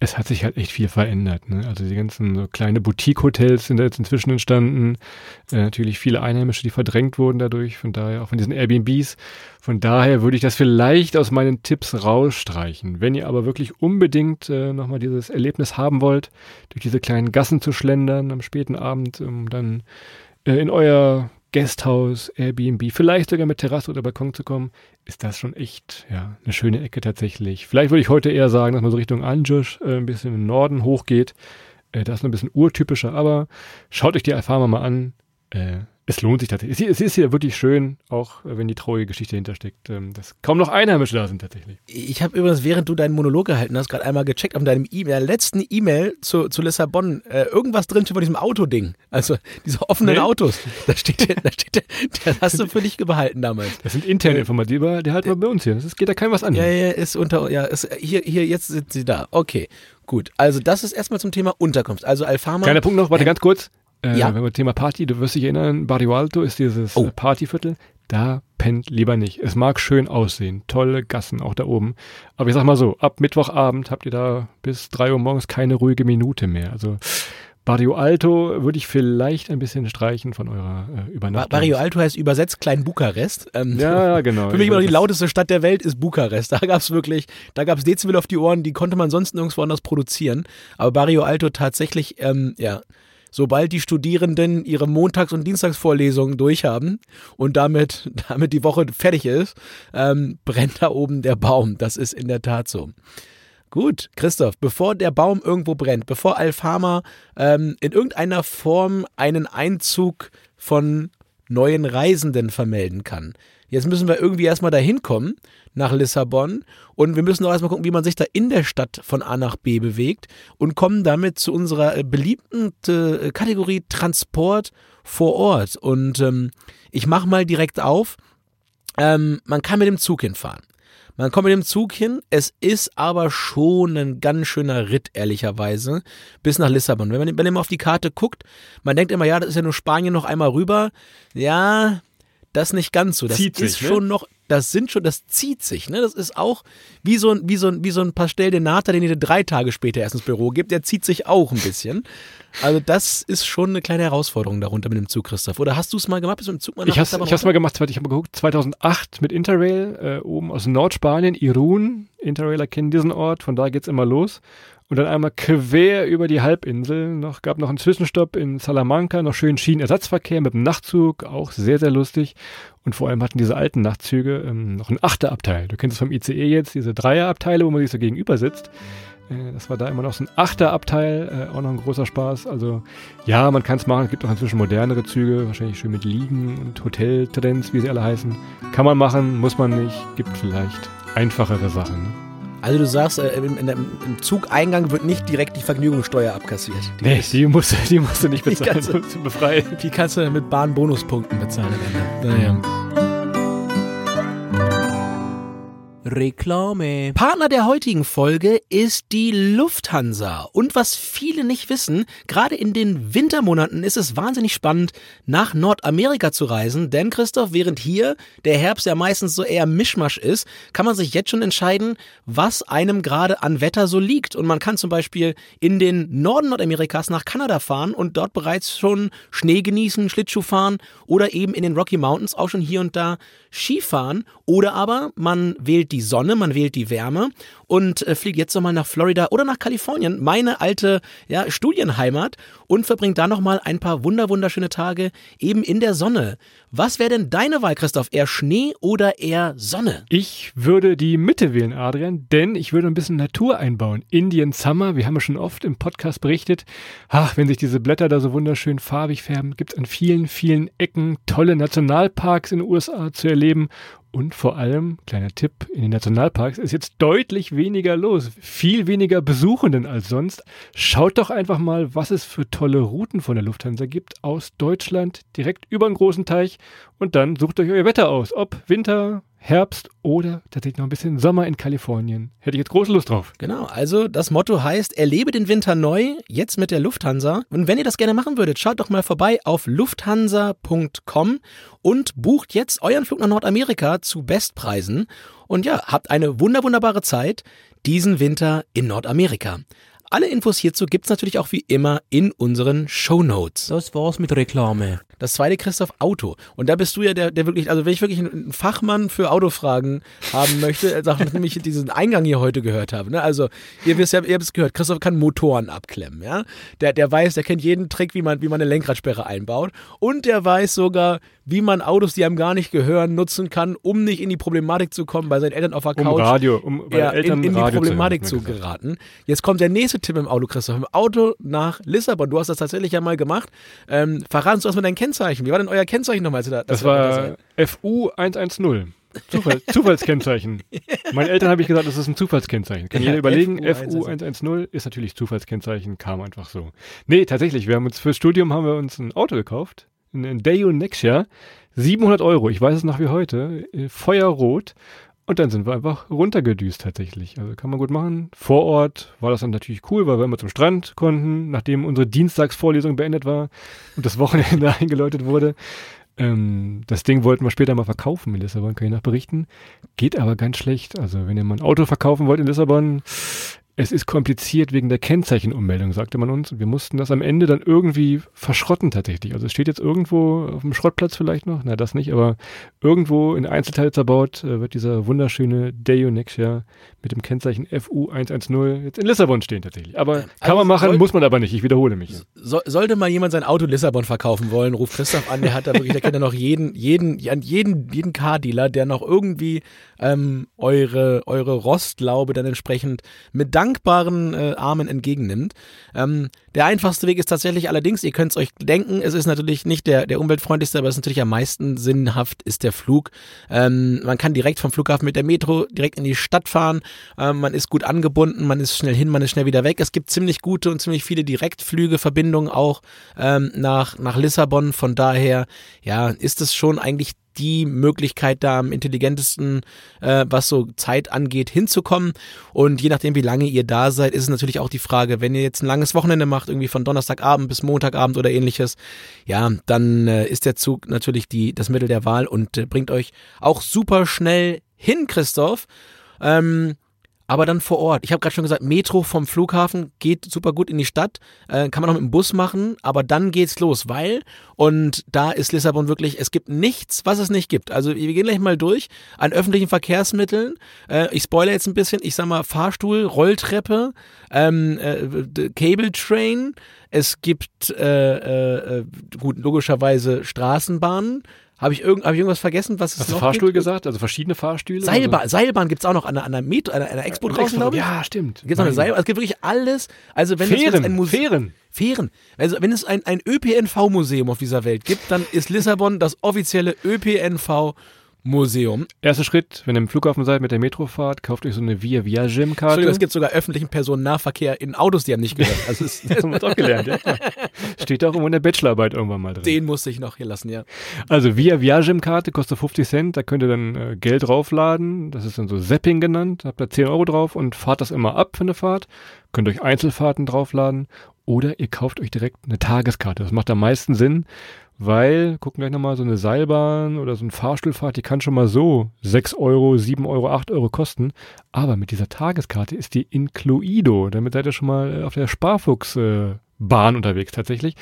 es hat sich halt echt viel verändert. Ne? Also die ganzen so kleine Boutique-Hotels sind da jetzt inzwischen entstanden. Äh, natürlich viele Einheimische, die verdrängt wurden dadurch. Von daher auch von diesen Airbnbs. Von daher würde ich das vielleicht aus meinen Tipps rausstreichen. Wenn ihr aber wirklich unbedingt äh, nochmal dieses Erlebnis haben wollt, durch diese kleinen Gassen zu schlendern am späten Abend, um dann äh, in euer Guesthouse, Airbnb, vielleicht sogar mit Terrasse oder Balkon zu kommen, ist das schon echt ja, eine schöne Ecke tatsächlich. Vielleicht würde ich heute eher sagen, dass man so Richtung Anjush äh, ein bisschen im Norden hochgeht. Äh, das ist ein bisschen urtypischer, aber schaut euch die Alfama mal an. Äh, es lohnt sich tatsächlich. Es ist hier wirklich schön, auch wenn die traurige Geschichte hintersteckt, ähm, dass kaum noch Einheimische da sind tatsächlich. Ich habe übrigens, während du deinen Monolog gehalten hast, gerade einmal gecheckt auf deinem e der letzten E-Mail zu, zu Lissabon, äh, irgendwas drin von diesem Autoding. Also diese offenen nee. Autos. Da steht, da steht, das hast du für dich behalten damals. Das sind interne Informationen, die halten wir bei uns hier. Das geht da kein was an. Ja, ja, ist unter, ja, ist, hier, hier, jetzt sind sie da. Okay. Gut, also das ist erstmal zum Thema Unterkunft. Also Alfama. Kleiner Punkt noch, warte äh, ganz kurz. Äh, ja. Wenn wir Thema Party, du wirst dich erinnern, Barrio Alto ist dieses oh. Partyviertel. Da pennt lieber nicht. Es mag schön aussehen, tolle Gassen auch da oben. Aber ich sag mal so, ab Mittwochabend habt ihr da bis drei Uhr morgens keine ruhige Minute mehr. Also Barrio Alto würde ich vielleicht ein bisschen streichen von eurer äh, Übernachtung. Barrio Alto heißt übersetzt Klein Bukarest. Ähm, ja, [laughs] genau. Für mich immer noch die lauteste Stadt der Welt ist Bukarest. [laughs] Da gab es wirklich, da gab es Dezibel auf die Ohren, die konnte man sonst nirgendwo anders produzieren. Aber Barrio Alto tatsächlich, ähm, ja, sobald die Studierenden ihre Montags- und Dienstagsvorlesungen durchhaben und damit, [laughs] damit die Woche fertig ist, ähm, brennt da oben der Baum. Das ist in der Tat so. Gut, Christoph, bevor der Baum irgendwo brennt, bevor Alfama ähm, in irgendeiner Form einen Einzug von neuen Reisenden vermelden kann. Jetzt müssen wir irgendwie erstmal dahin kommen nach Lissabon und wir müssen auch erstmal gucken, wie man sich da in der Stadt von A nach B bewegt und kommen damit zu unserer äh, beliebten äh, Kategorie Transport vor Ort. Und ähm, ich mache mal direkt auf. Ähm, man kann mit dem Zug hinfahren. Man kommt mit dem Zug hin, es ist aber schon ein ganz schöner Ritt, ehrlicherweise, bis nach Lissabon. Wenn man, wenn man auf die Karte guckt, man denkt immer, ja, das ist ja nur Spanien noch einmal rüber. Ja, das nicht ganz so. Das zieht ist sich, schon ne? noch, das sind schon, das zieht sich. Ne? Das ist auch wie so ein, wie so ein, wie so ein Pastel de Nata, den ihr drei Tage später erst ins Büro gibt. Der zieht sich auch ein bisschen. Also das ist schon eine kleine Herausforderung darunter mit dem Zug, Christoph. Oder hast du es mal gemacht? Bist du im Zug mal Ich habe es mal gemacht. Ich habe geguckt 2008 mit Interrail äh, oben aus Nordspanien, Irun. Interrailer kennen diesen Ort. Von da geht's immer los und dann einmal quer über die Halbinsel. Noch, gab noch einen Zwischenstopp in Salamanca, noch schön Schienenersatzverkehr mit dem Nachtzug, auch sehr, sehr lustig. Und vor allem hatten diese alten Nachtzüge ähm, noch einen Achterabteil. Du kennst es vom ICE jetzt, diese Dreierabteile, wo man sich so gegenüber sitzt. Äh, das war da immer noch so ein Achterabteil, äh, auch noch ein großer Spaß. Also ja, man kann es machen. Es gibt auch inzwischen modernere Züge, wahrscheinlich schön mit Liegen und Hoteltrends, wie sie alle heißen. Kann man machen, muss man nicht. Gibt vielleicht einfachere Sachen. Ne? Also du sagst, äh, im, im, im, Zugeingang wird nicht direkt die Vergnügungssteuer abkassiert. Die nee, die musst, die musst du nicht bezahlen, die kannst du, befreien. Die kannst du mit Bahnbonuspunkten bezahlen. Naja. Reklame. Partner der heutigen Folge ist die Lufthansa. Und was viele nicht wissen, gerade in den Wintermonaten ist es wahnsinnig spannend, nach Nordamerika zu reisen. Denn Christoph, während hier der Herbst ja meistens so eher Mischmasch ist, kann man sich jetzt schon entscheiden, was einem gerade an Wetter so liegt. Und man kann zum Beispiel in den Norden Nordamerikas nach Kanada fahren und dort bereits schon Schnee genießen, Schlittschuh fahren oder eben in den Rocky Mountains auch schon hier und da Skifahren. Oder aber man wählt die die Sonne, man wählt die Wärme und äh, fliegt jetzt nochmal nach Florida oder nach Kalifornien, meine alte ja, Studienheimat und verbringt da nochmal ein paar wunder wunderschöne Tage eben in der Sonne. Was wäre denn deine Wahl, Christoph? Eher Schnee oder eher Sonne? Ich würde die Mitte wählen, Adrian, denn ich würde ein bisschen Natur einbauen. Indian Summer, wir haben ja schon oft im Podcast berichtet. Ach, wenn sich diese Blätter da so wunderschön farbig färben, gibt es an vielen, vielen Ecken tolle Nationalparks in den USA zu erleben und vor allem, kleiner Tipp, in den Nationalparks ist jetzt deutlich weniger los. Viel weniger Besuchenden als sonst. Schaut doch einfach mal, was es für tolle Routen von der Lufthansa gibt aus Deutschland direkt über den großen Teich und dann sucht euch euer Wetter aus. Ob Winter, Herbst oder tatsächlich noch ein bisschen Sommer in Kalifornien. Hätte ich jetzt große Lust drauf. Genau, also das Motto heißt, erlebe den Winter neu, jetzt mit der Lufthansa. Und wenn ihr das gerne machen würdet, schaut doch mal vorbei auf lufthansa.com und bucht jetzt euren Flug nach Nordamerika zu Bestpreisen. Und ja, habt eine wunder wunderbare Zeit diesen Winter in Nordamerika. Alle Infos hierzu gibt's natürlich auch wie immer in unseren Show Notes. Das war's mit Reklame. Das zweite Christoph Auto. Und da bist du ja der, der wirklich, also wenn ich wirklich einen Fachmann für Autofragen haben möchte, nachdem ich diesen Eingang hier heute gehört habe. Ne? Also ihr wisst ja, ihr habt es gehört, Christoph kann Motoren abklemmen, ja. Der, der weiß, der kennt jeden Trick, wie man, wie man eine Lenkradsperre einbaut. Und der weiß sogar, wie man Autos, die einem gar nicht gehören, nutzen kann, um nicht in die Problematik zu kommen, bei seinen Eltern auf der Couch. Um Radio, um bei ja, Eltern in, in die Radio Problematik zu, zu, hören, geraten. Jetzt kommt der nächste Tipp im Auto, Christoph. Im Auto nach Lissabon. Du hast das tatsächlich ja mal gemacht. Ähm, verrat uns erstmal dein Kennzeichen. Wie war denn euer Kennzeichen nochmal? als ihr Da, Das war ihr- FU 110. Zufall, Zufallskennzeichen. Meinen Eltern habe ich gesagt, das ist ein Zufallskennzeichen. Kann Ja, jeder überlegen, FU FU 110 ist natürlich Zufallskennzeichen, kam einfach so. Nee, tatsächlich, wir haben uns fürs Studium haben wir uns ein Auto gekauft, ein Daewoo Nexia, 700 Euro, ich weiß es noch wie heute, äh, feuerrot. Und dann sind wir einfach runtergedüst tatsächlich. Also kann man gut machen. Vor Ort war das dann natürlich cool, weil wir immer zum Strand konnten, nachdem unsere Dienstagsvorlesung beendet war und das Wochenende [laughs] eingeläutet wurde. Ähm, das Ding wollten wir später mal verkaufen in Lissabon, kann ich noch berichten. Geht aber ganz schlecht. Also wenn ihr mal ein Auto verkaufen wollt in Lissabon, es ist kompliziert wegen der Kennzeichenummeldung, sagte man uns. Und wir mussten das am Ende dann irgendwie verschrotten tatsächlich. Also es steht jetzt irgendwo auf dem Schrottplatz vielleicht noch, na das nicht, aber irgendwo in Einzelteile zerbaut äh, wird dieser wunderschöne Daewoo Nexia mit dem Kennzeichen FU110 jetzt in Lissabon stehen tatsächlich. Aber kann Also man machen, soll- muss man aber nicht. Ich wiederhole mich. So, sollte mal jemand sein Auto in Lissabon verkaufen wollen, ruft Christoph an, der hat da wirklich, der kennt ja noch jeden, jeden, jeden, jeden Car-Dealer, der noch irgendwie ähm, eure, eure Rostlaube dann entsprechend mit dankbaren äh, Armen entgegennimmt. Ähm, der einfachste Weg ist tatsächlich allerdings, ihr könnt es euch denken, es ist natürlich nicht der, der umweltfreundlichste, aber es ist natürlich am meisten sinnhaft, ist der Flug. Ähm, man kann direkt vom Flughafen mit der Metro direkt in die Stadt fahren, ähm, man ist gut angebunden, man ist schnell hin, man ist schnell wieder weg. Es gibt ziemlich gute und ziemlich viele Direktflüge, Verbindungen auch ähm, nach, nach Lissabon. Von daher, ja, ist es schon eigentlich die Möglichkeit da am intelligentesten, äh, was so Zeit angeht, hinzukommen. Und je nachdem, wie lange ihr da seid, ist es natürlich auch die Frage, wenn ihr jetzt ein langes Wochenende macht, irgendwie von Donnerstagabend bis Montagabend oder ähnliches, ja, dann äh, ist der Zug natürlich die, das Mittel der Wahl und äh, bringt euch auch super schnell hin, Christoph. Ähm, aber dann vor Ort. Ich habe gerade schon gesagt, Metro vom Flughafen geht super gut in die Stadt, äh, kann man auch mit dem Bus machen, aber dann geht's los, weil, und da ist Lissabon wirklich, es gibt nichts, was es nicht gibt. Also wir gehen gleich mal durch an öffentlichen Verkehrsmitteln. Äh, ich spoilere jetzt ein bisschen, ich sag mal Fahrstuhl, Rolltreppe, ähm, äh, Cable Train, es gibt äh, äh, gut, logischerweise Straßenbahnen. Habe ich, irgend, hab ich irgendwas vergessen, was es Hast du noch Fahrstuhl gibt? gesagt? Also verschiedene Fahrstühle? Seilbahn, Seilbahn gibt's auch noch an der, an der, Metro, an der Expo Also, draußen, glaube ich. Ja, stimmt. Gibt's noch eine Seilbahn? Es gibt wirklich alles. Also wenn es Fähren, ein Fähren. Fähren. Also wenn es ein, ein ÖPNV-Museum auf dieser Welt gibt, dann ist Lissabon das offizielle ÖPNV-Museum. Erster Schritt, wenn ihr im Flughafen seid mit der Metrofahrt, kauft euch so eine Via Via Gym Karte. Entschuldigung, es gibt sogar öffentlichen Personennahverkehr in Autos, die haben nicht gehört. Also das haben wir auch gelernt, ja. [laughs] Steht auch irgendwo in der Bachelorarbeit irgendwann mal drin. den musste ich noch hier lassen, ja. Also Via Via Gym Karte kostet 50 Cent, da könnt ihr dann äh, Geld draufladen, das ist dann so Zapping genannt, habt da 10 Euro drauf und fahrt das immer ab für eine Fahrt, könnt euch Einzelfahrten draufladen oder ihr kauft euch direkt eine Tageskarte, das macht am meisten Sinn, weil, gucken gleich nochmal, so eine Seilbahn oder so eine Fahrstuhlfahrt, die kann schon mal so 6 Euro, 7 Euro, 8 Euro kosten, aber mit dieser Tageskarte ist die Incluido, damit seid ihr schon mal äh, auf der Sparfuchs äh, unterwegs tatsächlich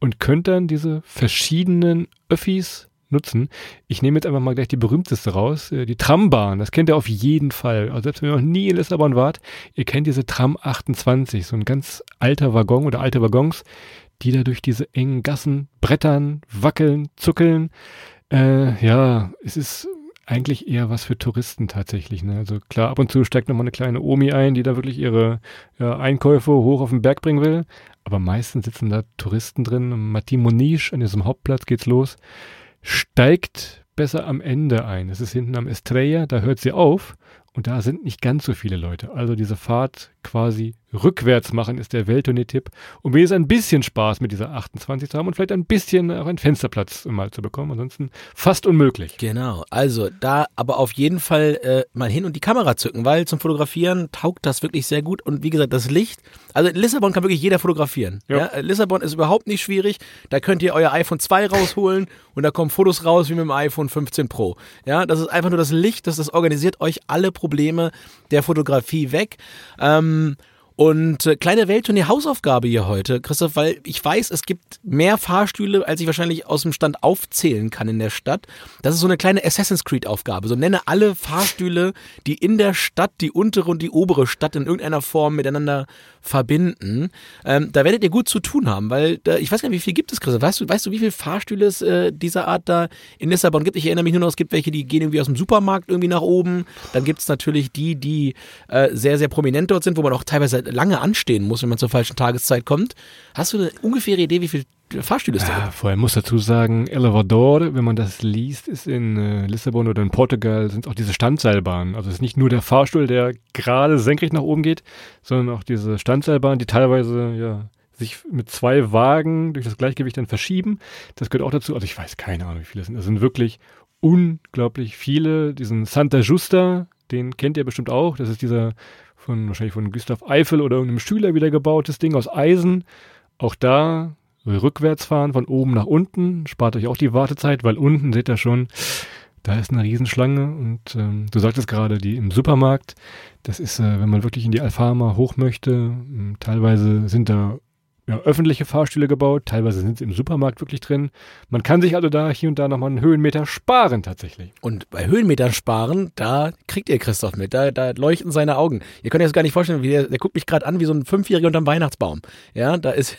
und könnt dann diese verschiedenen Öffis nutzen. Ich nehme jetzt einfach mal gleich die berühmteste raus, äh, die Trambahn. Das kennt ihr auf jeden Fall. Also selbst wenn ihr noch nie in Lissabon wart, ihr kennt diese Tram 28, so ein ganz alter Waggon oder alte Waggons, die da durch diese engen Gassen brettern, wackeln, zuckeln. Äh, ja, es ist eigentlich eher was für Touristen tatsächlich. Ne? Also klar, ab und zu steigt nochmal eine kleine Omi ein, die da wirklich ihre ja, Einkäufe hoch auf den Berg bringen will. Aber meistens sitzen da Touristen drin. Martin Moniche, an diesem Hauptplatz geht's los, steigt besser am Ende ein. Es ist hinten am Estrella, da hört sie auf und da sind nicht ganz so viele Leute. Also diese Fahrt quasi rückwärts machen ist der Welttournee-Tipp, um wenigstens ein bisschen Spaß mit dieser 28 zu haben und vielleicht ein bisschen auch einen Fensterplatz mal zu bekommen. Ansonsten fast unmöglich. Genau, also da aber auf jeden Fall äh, mal hin und die Kamera zücken, weil zum Fotografieren taugt das wirklich sehr gut und wie gesagt, das Licht, also in Lissabon kann wirklich jeder fotografieren. Ja. ja. Lissabon ist überhaupt nicht schwierig, da könnt ihr euer iPhone 2 rausholen und da kommen Fotos raus wie mit dem iPhone 15 Pro. Ja, das ist einfach nur das Licht, das, das organisiert euch alle Probleme der Fotografie weg. Ähm, und äh, kleine Welttournee Hausaufgabe hier heute, Christoph, weil ich weiß, es gibt mehr Fahrstühle, als ich wahrscheinlich aus dem Stand aufzählen kann in der Stadt. Das ist so eine kleine Assassin's Creed Aufgabe. So nenne alle Fahrstühle, die in der Stadt die untere und die obere Stadt in irgendeiner Form miteinander verbinden. Ähm, da werdet ihr gut zu tun haben, weil da, ich weiß gar nicht, wie viel gibt es, Christoph? Weißt du, weißt du, wie viele Fahrstühle es äh, dieser Art da in Lissabon gibt? Ich erinnere mich nur noch, es gibt welche, die gehen irgendwie aus dem Supermarkt irgendwie nach oben. Dann gibt es natürlich die, die äh, sehr, sehr prominent dort sind, wo man auch teilweise lange anstehen muss, wenn man zur falschen Tageszeit kommt. Hast du eine ungefähre Idee, wie viele Fahrstühle es da ja, Vorher muss dazu sagen, Elevador, wenn man das liest, ist in äh, Lissabon oder in Portugal, sind auch diese Standseilbahnen. Also es ist nicht nur der Fahrstuhl, der gerade senkrecht nach oben geht, sondern auch diese Standseilbahnen, die teilweise ja sich mit zwei Wagen durch das Gleichgewicht dann verschieben. Das gehört auch dazu. Also ich weiß keine Ahnung, wie viele es sind. Es sind wirklich unglaublich viele. Diesen Santa Justa, den kennt ihr bestimmt auch. Das ist dieser von wahrscheinlich von Gustav Eiffel oder irgendeinem Schüler wieder gebautes Ding aus Eisen. Auch da rückwärts fahren von oben nach unten, spart euch auch die Wartezeit, weil unten seht ihr schon, da ist eine Riesenschlange. Und ähm, du sagtest gerade, die im Supermarkt, das ist, äh, wenn man wirklich in die Alfama hoch möchte, teilweise sind da ja, öffentliche Fahrstühle gebaut, teilweise sind sie im Supermarkt wirklich drin. Man kann sich also da hier und da nochmal einen Höhenmeter sparen tatsächlich. Und bei Höhenmetern sparen, da kriegt ihr Christoph mit, da, da leuchten seine Augen. Ihr könnt euch das gar nicht vorstellen, der, der guckt mich gerade an wie so ein Fünfjähriger unterm Weihnachtsbaum. Ja, da ist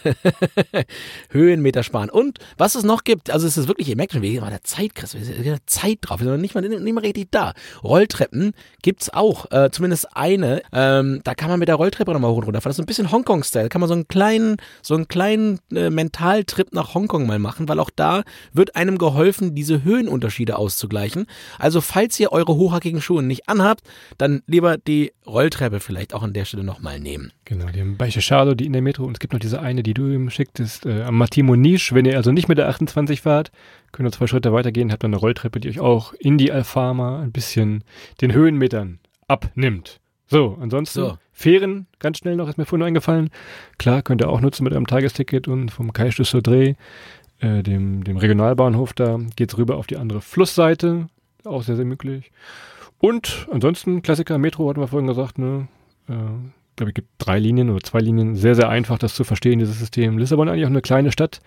[laughs] Höhenmeter sparen. Und was es noch gibt, also es ist wirklich, ihr merkt schon, wir haben der Zeit, Christoph, wir sind Zeit drauf, wir sind nicht mal, nicht mal richtig da. Rolltreppen gibt's auch, äh, zumindest eine, ähm, da kann man mit der Rolltreppe nochmal hoch und runter fahren. Das ist ein bisschen Hongkong-Style, da kann man so einen kleinen so einen kleinen äh, Mentaltrip nach Hongkong mal machen, weil auch da wird einem geholfen, diese Höhenunterschiede auszugleichen. Also falls ihr eure hochhackigen Schuhe nicht anhabt, dann lieber die Rolltreppe vielleicht auch an der Stelle nochmal nehmen. Genau, die haben Baiche Schado, die in der Metro und es gibt noch diese eine, die du ihm schicktest, äh, am Matimo Niche. Wenn ihr also nicht mit der 28 fahrt, könnt ihr zwei Schritte weitergehen, habt dann eine Rolltreppe, die euch auch in die Alfama ein bisschen den Höhenmetern abnimmt. So, ansonsten so. Fähren, ganz schnell noch, ist mir vorhin eingefallen. Klar, könnt ihr auch nutzen mit einem Tagesticket und vom de Sodré, äh, dem, dem Regionalbahnhof, da geht's rüber auf die andere Flussseite. Auch sehr, sehr möglich. Und ansonsten, Klassiker, Metro hatten wir vorhin gesagt, ne? Äh, glaube ich, gibt drei Linien oder zwei Linien. Sehr, sehr einfach, das zu verstehen, dieses System. Lissabon eigentlich auch eine kleine Stadt.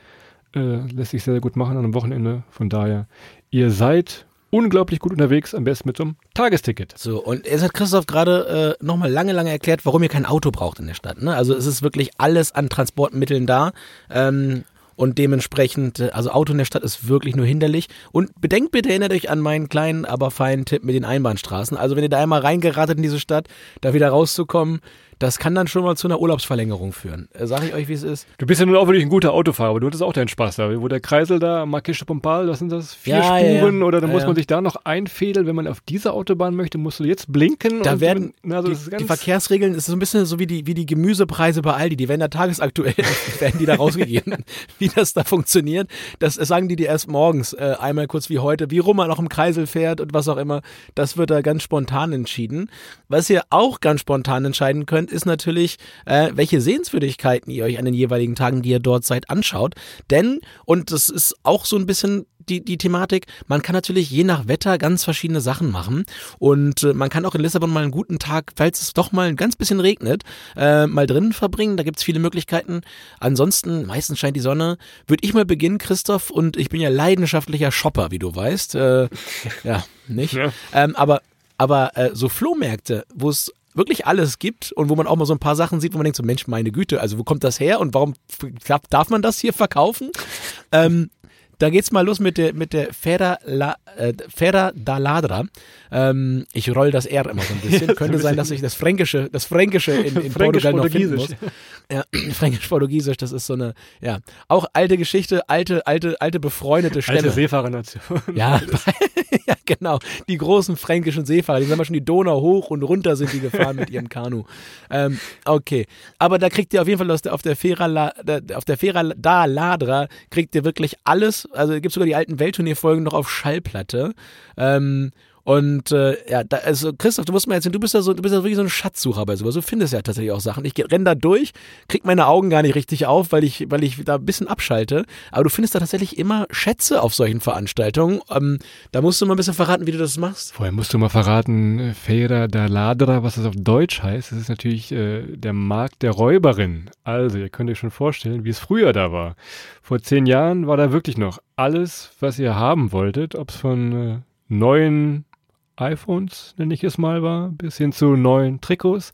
Äh, lässt sich sehr, sehr gut machen an einem Wochenende. Von daher, ihr seid unglaublich gut unterwegs, am besten mit so einem Tagesticket. So, und jetzt hat Christoph gerade äh, nochmal lange, lange erklärt, warum ihr kein Auto braucht in der Stadt. Ne? Also es ist wirklich alles an Transportmitteln da. Ähm, und dementsprechend, äh, also Auto in der Stadt ist wirklich nur hinderlich. Und bedenkt bitte, erinnert euch an meinen kleinen, aber feinen Tipp mit den Einbahnstraßen. Also wenn ihr da einmal reingeratet in diese Stadt, da wieder rauszukommen, das kann dann schon mal zu einer Urlaubsverlängerung führen. Äh, sag ich euch, wie es ist. Du bist ja nun auch wirklich ein guter Autofahrer, aber du hattest auch deinen Spaß da. Wo der Kreisel da, Marquise Pompal, das sind das vier ja, Spuren ja, oder dann muss man sich da noch einfädeln, wenn man auf diese Autobahn möchte, musst du jetzt blinken. Da werden na, also die, die, Verkehrsregeln, es ist so ein bisschen so wie die, wie die Gemüsepreise bei Aldi, die werden da tagesaktuell, [laughs] werden die da rausgegeben. [laughs] wie das da funktioniert, das sagen die dir erst morgens, äh, einmal kurz wie heute, wie rum man noch im Kreisel fährt und was auch immer. Das wird da ganz spontan entschieden. Was ihr auch ganz spontan entscheiden könnt, ist natürlich, äh, welche Sehenswürdigkeiten ihr euch an den jeweiligen Tagen, die ihr dort seid, anschaut. Denn, und das ist auch so ein bisschen die, die Thematik, man kann natürlich je nach Wetter ganz verschiedene Sachen machen und äh, man kann auch in Lissabon mal einen guten Tag, falls es doch mal ein ganz bisschen regnet, äh, mal drinnen verbringen. Da gibt's viele Möglichkeiten. Ansonsten, meistens scheint die Sonne. Würde ich mal beginnen, Christoph, und ich bin ja leidenschaftlicher Shopper, wie du weißt. Äh, ja, nicht? Ja. Ähm, aber aber äh, so Flohmärkte, wo es wirklich alles gibt und wo man auch mal so ein paar Sachen sieht, wo man denkt so, Mensch, meine Güte, also wo kommt das her und warum darf, man das hier verkaufen? [laughs] Ähm, da geht's mal los mit der mit der Fera, La, äh, Fera da Ladra. Ähm, ich roll das R immer so ein bisschen. [laughs] Könnte sein, dass ich das Fränkische, das Fränkische in, in [laughs] Portugal noch finden muss. Ja, [clears throat] Fränkisch-Portugiesisch, das ist so eine, ja, auch alte Geschichte, alte, alte, alte befreundete Stämme. Alte Seefahrernation. Ja, ja, genau. Die großen fränkischen Seefahrer, die sind mal schon die Donau hoch und runter sind die gefahren mit ihrem Kanu. Ähm, okay. Aber da kriegt ihr auf jeden Fall der, auf der Fera, auf der Fera da Ladra kriegt ihr wirklich alles. Also gibt sogar die alten Weltturnierfolgen noch auf Schallplatte. Ähm, und äh, ja, da, also Christoph, du musst mir erzählen, du bist ja so, du bist ja wirklich so ein Schatzsucher bei sowas. Du findest ja tatsächlich auch Sachen. Ich renn da durch, krieg meine Augen gar nicht richtig auf, weil ich, weil ich da ein bisschen abschalte. Aber du findest da tatsächlich immer Schätze auf solchen Veranstaltungen. Ähm, da musst du mal ein bisschen verraten, wie du das machst. Vorher musst du mal verraten, äh, Feira da Ladra, was das auf Deutsch heißt. Das ist natürlich äh, der Markt der Räuberin. Also, ihr könnt euch schon vorstellen, wie es früher da war. Vor zehn Jahren war da wirklich noch alles, was ihr haben wolltet, ob es von äh, neuen iPhones, nenne ich es mal, war, bis hin zu neuen Trikots.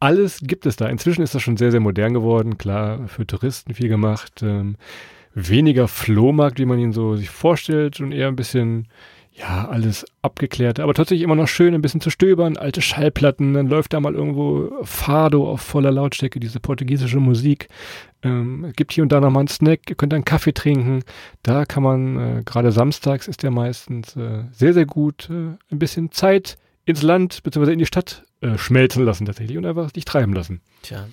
Alles gibt es da. Inzwischen ist das schon sehr, sehr modern geworden. Klar, für Touristen viel gemacht. Ähm, weniger Flohmarkt, wie man ihn so sich vorstellt und eher ein bisschen, ja, alles abgeklärt. Aber tatsächlich immer noch schön, ein bisschen zu stöbern. Alte Schallplatten, dann läuft da mal irgendwo Fado auf voller Lautstärke, diese portugiesische Musik. Ähm, gibt hier und da nochmal einen Snack, ihr könnt einen Kaffee trinken. Da kann man, äh, gerade samstags ist der meistens äh, sehr, sehr gut, äh, ein bisschen Zeit ins Land bzw. in die Stadt äh, schmelzen lassen tatsächlich und einfach dich treiben lassen. Tja.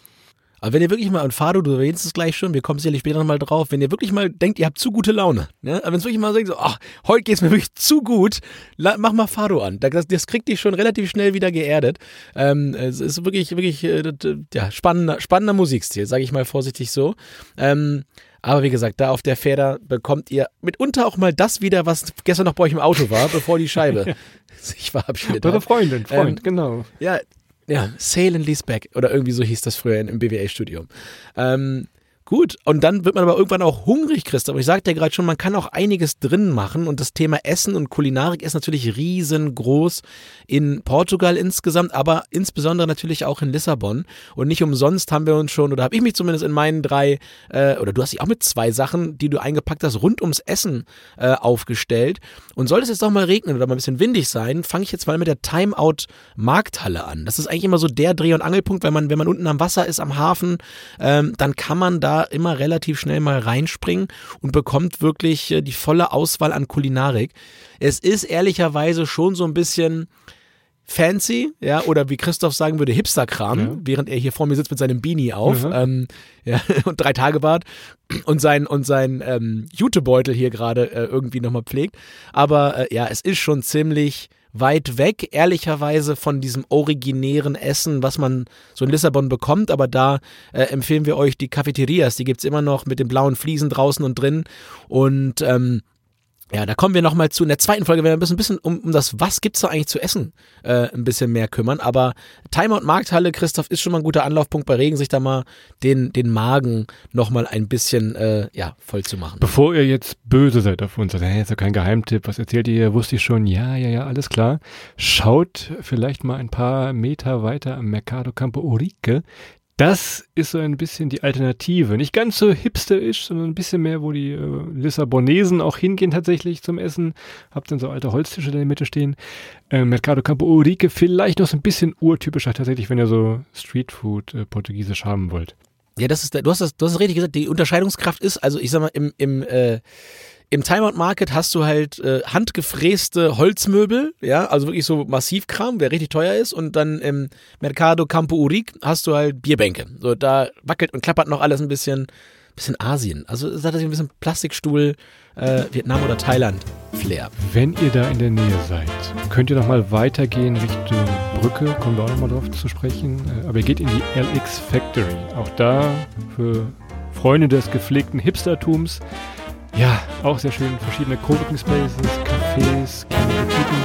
Aber wenn ihr wirklich mal, und Fado, du erwähnst es gleich schon, wir kommen sicherlich später nochmal drauf, wenn ihr wirklich mal denkt, ihr habt zu gute Laune, ne? wenn es wirklich mal sagt, so, ach, heute geht's mir wirklich zu gut, mach mal Fado an. Das, das kriegt dich schon relativ schnell wieder geerdet. Ähm, es ist wirklich, wirklich, äh, ja, spannender, spannender Musikstil, sage ich mal vorsichtig so. Ähm, aber wie gesagt, da auf der Feder bekommt ihr mitunter auch mal das wieder, was gestern noch bei euch im Auto war, bevor die Scheibe [laughs] sich verabschiedet Eure hat. Freundin, Freund, Ähm, genau. Ja, ja, Sale and Lease Back oder irgendwie so hieß das früher im BWA-Studium. Ähm, gut, und dann wird man aber irgendwann auch hungrig, Christoph. Ich sagte ja gerade schon, man kann auch einiges drin machen und das Thema Essen und Kulinarik ist natürlich riesengroß in Portugal insgesamt, aber insbesondere natürlich auch in Lissabon. Und nicht umsonst haben wir uns schon, oder habe ich mich zumindest in meinen drei, äh, oder du hast dich auch mit zwei Sachen, die du eingepackt hast, rund ums Essen äh, aufgestellt. Und sollte es jetzt doch mal regnen oder mal ein bisschen windig sein, fange ich jetzt mal mit der Timeout Markthalle an. Das ist eigentlich immer so der Dreh- und Angelpunkt, wenn man, wenn man unten am Wasser ist, am Hafen, ähm, dann kann man da immer relativ schnell mal reinspringen und bekommt wirklich äh, die volle Auswahl an Kulinarik. Es ist ehrlicherweise schon so ein bisschen fancy, ja, oder wie Christoph sagen würde, Hipster-Kram, Ja. während er hier vor mir sitzt mit seinem Beanie auf, Mhm. ähm, ja, [laughs] und drei Tage Bart und sein und sein ähm, Jutebeutel hier gerade äh, irgendwie nochmal pflegt. Aber äh, ja, es ist schon ziemlich weit weg, ehrlicherweise, von diesem originären Essen, was man so in Lissabon bekommt. Aber da äh, empfehlen wir euch die Cafeterias, die gibt's immer noch mit den blauen Fliesen draußen und drin. Und ähm, ja, da kommen wir nochmal zu. In der zweiten Folge werden wir ein bisschen um, um das, was gibt's da eigentlich zu essen, äh, ein bisschen mehr kümmern. Aber Timeout Markthalle, Christoph, ist schon mal ein guter Anlaufpunkt bei Regen, sich da mal den, den Magen nochmal ein bisschen äh, ja, voll zu machen. Bevor ihr jetzt böse seid auf uns, also, hey, ist ja kein Geheimtipp, was erzählt ihr, wusste ich schon, ja, ja, ja, alles klar. Schaut vielleicht mal ein paar Meter weiter am Mercado Campo Urique. Das ist so ein bisschen die Alternative. Nicht ganz so hipsterisch, sondern ein bisschen mehr, wo die äh, Lissabonesen auch hingehen tatsächlich zum Essen. Habt dann so alte Holztische da in der Mitte stehen. Äh, Mercado Campo Urique vielleicht noch so ein bisschen urtypischer tatsächlich, wenn ihr so Streetfood äh, portugiesisch haben wollt. Ja, das ist, du hast das, du hast es richtig gesagt, die Unterscheidungskraft ist, also ich sag mal, im, im, äh, im Timeout Market hast du halt äh, handgefräste Holzmöbel, ja, also wirklich so Massivkram, der richtig teuer ist und dann im Mercado Campo Urique hast du halt Bierbänke. So, da wackelt und klappert noch alles ein bisschen, bisschen Asien. Also es hat sich ein bisschen Plastikstuhl, äh, Vietnam oder Thailand Flair. Wenn ihr da in der Nähe seid, könnt ihr noch mal weitergehen Richtung Brücke, kommen wir auch noch mal drauf zu sprechen. Äh, Aber ihr geht in die LX Factory. Auch da für Freunde des gepflegten Hipstertums Ja, auch sehr schön. Verschiedene Coworking Spaces, Cafés, kleine Boutiquen.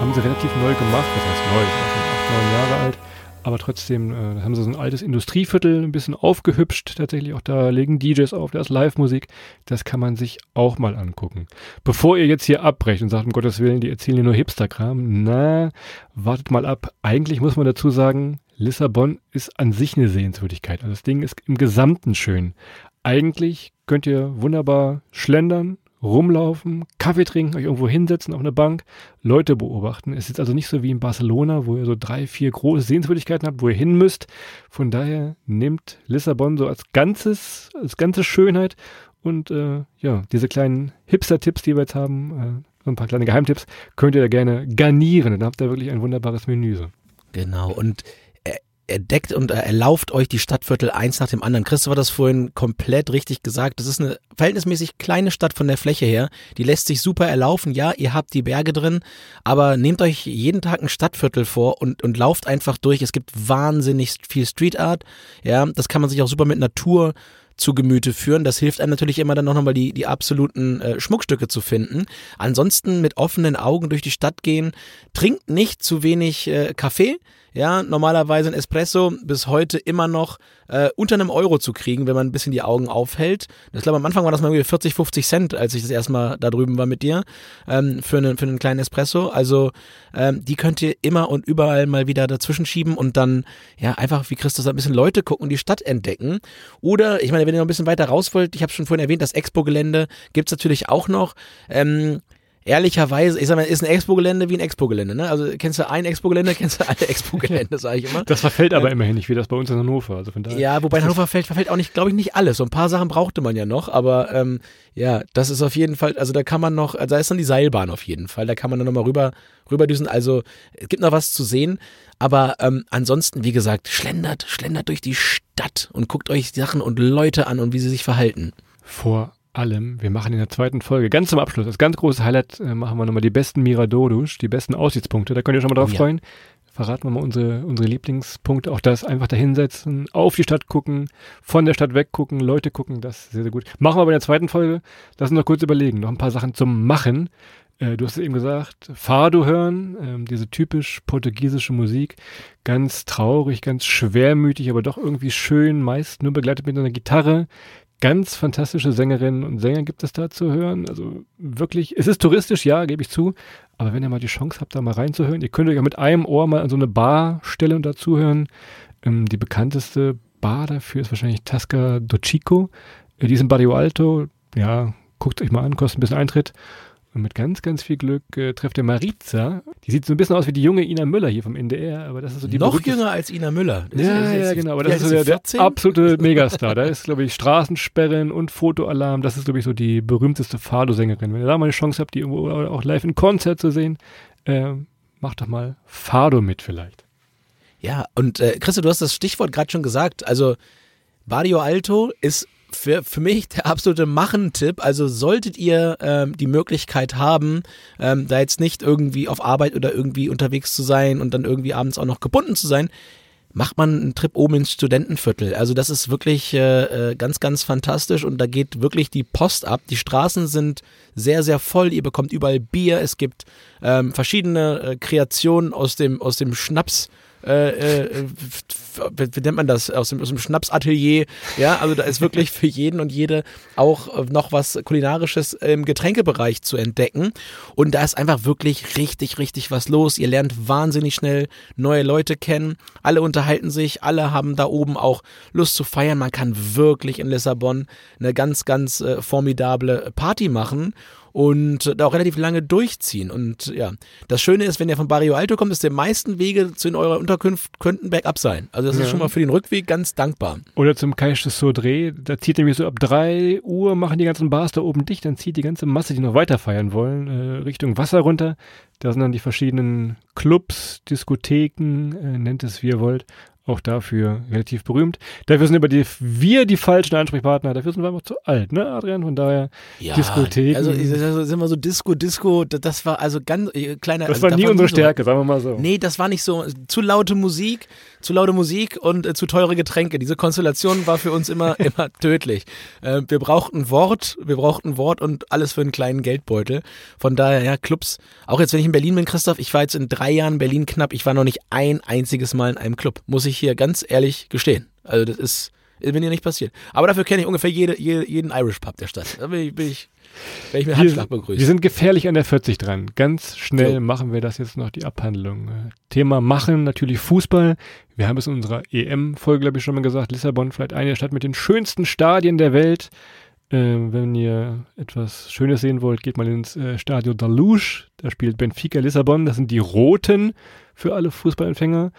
Haben sie relativ neu gemacht. Das heißt neu, auch schon acht, neun Jahre alt. Aber trotzdem äh, haben sie so ein altes Industrieviertel ein bisschen aufgehübscht. Tatsächlich auch da legen DJs auf, da ist Live-Musik. Das kann man sich auch mal angucken. Bevor ihr jetzt hier abbrecht und sagt, um Gottes Willen, die erzählen hier nur Hipsterkram. Na, wartet mal ab. Eigentlich muss man dazu sagen, Lissabon ist an sich eine Sehenswürdigkeit. Also das Ding ist im Gesamten schön. Eigentlich könnt ihr wunderbar schlendern, rumlaufen, Kaffee trinken, euch irgendwo hinsetzen auf eine Bank, Leute beobachten. Es ist also nicht so wie in Barcelona, wo ihr so drei, vier große Sehenswürdigkeiten habt, wo ihr hin müsst. Von daher nehmt Lissabon so als ganzes, als ganze Schönheit und äh, ja, diese kleinen Hipster-Tipps, die wir jetzt haben, äh, so ein paar kleine Geheimtipps, könnt ihr da gerne garnieren. Dann habt ihr wirklich ein wunderbares Menü. So. Genau. Und er deckt und er lauft euch die Stadtviertel eins nach dem anderen. Christoph hat das vorhin komplett richtig gesagt. Das ist eine verhältnismäßig kleine Stadt von der Fläche her. Die lässt sich super erlaufen. Ja, ihr habt die Berge drin, aber nehmt euch jeden Tag ein Stadtviertel vor und, und lauft einfach durch. Es gibt wahnsinnig viel Street Art. Ja, das kann man sich auch super mit Natur zu Gemüte führen. Das hilft einem natürlich immer dann noch nochmal die, die absoluten äh, Schmuckstücke zu finden. Ansonsten mit offenen Augen durch die Stadt gehen. Trinkt nicht zu wenig äh, Kaffee. Ja, normalerweise ein Espresso bis heute immer noch äh, unter einem Euro zu kriegen, wenn man ein bisschen die Augen aufhält. Ich glaube, am Anfang war das mal irgendwie 40, 50 Cent, als ich das erstmal da drüben war mit dir, ähm, für, einen, für einen kleinen Espresso. Also ähm, die könnt ihr immer und überall mal wieder dazwischen schieben und dann ja einfach, wie Christus ein bisschen Leute gucken und die Stadt entdecken. Oder, ich meine, wenn ihr noch ein bisschen weiter raus wollt, ich habe schon vorhin erwähnt, das Expo-Gelände gibt's natürlich auch noch. Ähm, ehrlicherweise, ich sag mal, ist ein Expo-Gelände wie ein Expo-Gelände, ne? Also kennst du ein Expo-Gelände, [laughs] kennst du alle Expo-Gelände, sage ich immer. Das verfällt aber immerhin nicht, wie das bei uns in Hannover. Also von daher ja, wobei in Hannover fällt, verfällt auch nicht, glaube ich, nicht alles. So ein paar Sachen brauchte man ja noch, aber ähm, ja, das ist auf jeden Fall, also da kann man noch, also da ist dann die Seilbahn auf jeden Fall, da kann man dann nochmal rüber, rüberdüsen. Also es gibt noch was zu sehen, aber ähm, ansonsten, wie gesagt, schlendert, schlendert durch die Stadt und guckt euch Sachen und Leute an und wie sie sich verhalten. Vor allem, wir machen in der zweiten Folge, ganz zum Abschluss, das ganz große Highlight, äh, machen wir nochmal die besten Miradorus, die besten Aussichtspunkte. Da könnt ihr schon mal drauf oh, ja. freuen. Verraten wir mal unsere, unsere Lieblingspunkte. Auch das einfach dahinsetzen, auf die Stadt gucken, von der Stadt weggucken, Leute gucken, das ist sehr, sehr gut. Machen wir aber in der zweiten Folge. Lass uns noch kurz überlegen. Noch ein paar Sachen zum Machen. Äh, du hast es eben gesagt, Fado hören, ähm, diese typisch portugiesische Musik. Ganz traurig, ganz schwermütig, aber doch irgendwie schön, meist nur begleitet mit einer Gitarre ganz fantastische Sängerinnen und Sänger gibt es da zu hören. Also wirklich, es ist touristisch, ja, gebe ich zu. Aber wenn ihr mal die Chance habt, da mal reinzuhören, ihr könnt euch ja mit einem Ohr mal an so eine Bar stellen und dazuhören. Ähm, die bekannteste Bar dafür ist wahrscheinlich Tasca do Chico. Äh, die ist in Barrio Alto. Ja, guckt euch mal an, kostet ein bisschen Eintritt. Und mit ganz, ganz viel Glück äh, trefft ihr Maritza. Die sieht so ein bisschen aus wie die junge Ina Müller hier vom NDR, aber das ist so die Noch jünger als Ina Müller. Das ja, ist, ja, genau. Aber das ist so der, der, absolute [laughs] Megastar. da ist, glaube ich, Straßensperren und Fotoalarm. Das ist, glaube ich, so die berühmteste Fado-Sängerin. Wenn ihr da mal eine Chance habt, die irgendwo auch live in Konzert zu sehen, äh, macht doch mal Fado mit vielleicht. Ja, und äh, Christa, du hast das Stichwort gerade schon gesagt. Also Barrio Alto ist für, für mich der absolute Machen-Tipp. Also solltet ihr ähm, die Möglichkeit haben, ähm, da jetzt nicht irgendwie auf Arbeit oder irgendwie unterwegs zu sein und dann irgendwie abends auch noch gebunden zu sein, macht man einen Trip oben ins Studentenviertel. Also das ist wirklich äh, äh, ganz, ganz fantastisch und da geht wirklich die Post ab. Die Straßen sind sehr, sehr voll. Ihr bekommt überall Bier. Es gibt ähm, verschiedene äh, Kreationen aus dem, aus dem Schnaps äh, äh, wie nennt man das, aus dem, aus dem Schnapsatelier. Ja, also da ist wirklich für jeden und jede auch noch was Kulinarisches im Getränkebereich zu entdecken. Und da ist einfach wirklich richtig, richtig was los. Ihr lernt wahnsinnig schnell neue Leute kennen. Alle unterhalten sich, alle haben da oben auch Lust zu feiern. Man kann wirklich in Lissabon eine ganz, ganz äh, formidable Party machen und da auch relativ lange durchziehen. Und ja, das Schöne ist, wenn ihr von Barrio Alto kommt, ist der meisten Wege zu in eurer Unterkunft könnten bergab sein. Also das ja. ist schon mal für den Rückweg ganz dankbar. Oder zum Cache de Sodre, da zieht nämlich so ab drei Uhr, machen die ganzen Bars da oben dicht, dann zieht die ganze Masse, die noch weiter feiern wollen, äh, Richtung Wasser runter. Da sind dann die verschiedenen Clubs, Diskotheken, äh, nennt es wie ihr wollt. Auch dafür relativ berühmt. Dafür sind aber die, wir die falschen Ansprechpartner, dafür sind wir einfach zu alt, ne, Adrian? Von daher Ja, Diskotheken. Also, also sind wir so Disco, Disco, das, war also ganz äh, kleiner. das also, war da nie unsere so- Stärke, sagen wir mal so. Nee, das war nicht so. Zu laute Musik, zu laute Musik und äh, zu teure Getränke. Diese Konstellation war für uns immer, [laughs] immer tödlich. Äh, wir brauchten Wort, wir brauchten Wort und alles für einen kleinen Geldbeutel. Von daher, ja, Clubs. Auch jetzt, wenn ich in Berlin bin, Christoph, ich war jetzt in drei Jahren in Berlin knapp. Ich war noch nicht ein einziges Mal in einem Club. Muss ich hier ganz ehrlich gestehen. Also, das ist, ist mir nicht passiert. Aber dafür kenne ich ungefähr jede, jede, jeden Irish Pub der Stadt. Da bin ich, bin ich, werde ich mit Handschlag begrüßt. wir sind gefährlich an der 40 dran. Ganz schnell So. machen wir das jetzt noch, die Abhandlung. Thema machen, natürlich Fußball. Wir haben es in unserer EM-Folge, glaube ich, schon mal gesagt. Lissabon, vielleicht eine der Stadt mit den schönsten Stadien der Welt. Äh, wenn ihr etwas Schönes sehen wollt, geht mal ins äh, Stadio da Luz. Da spielt Benfica Lissabon. Das sind die Roten für alle Fußballempfänger.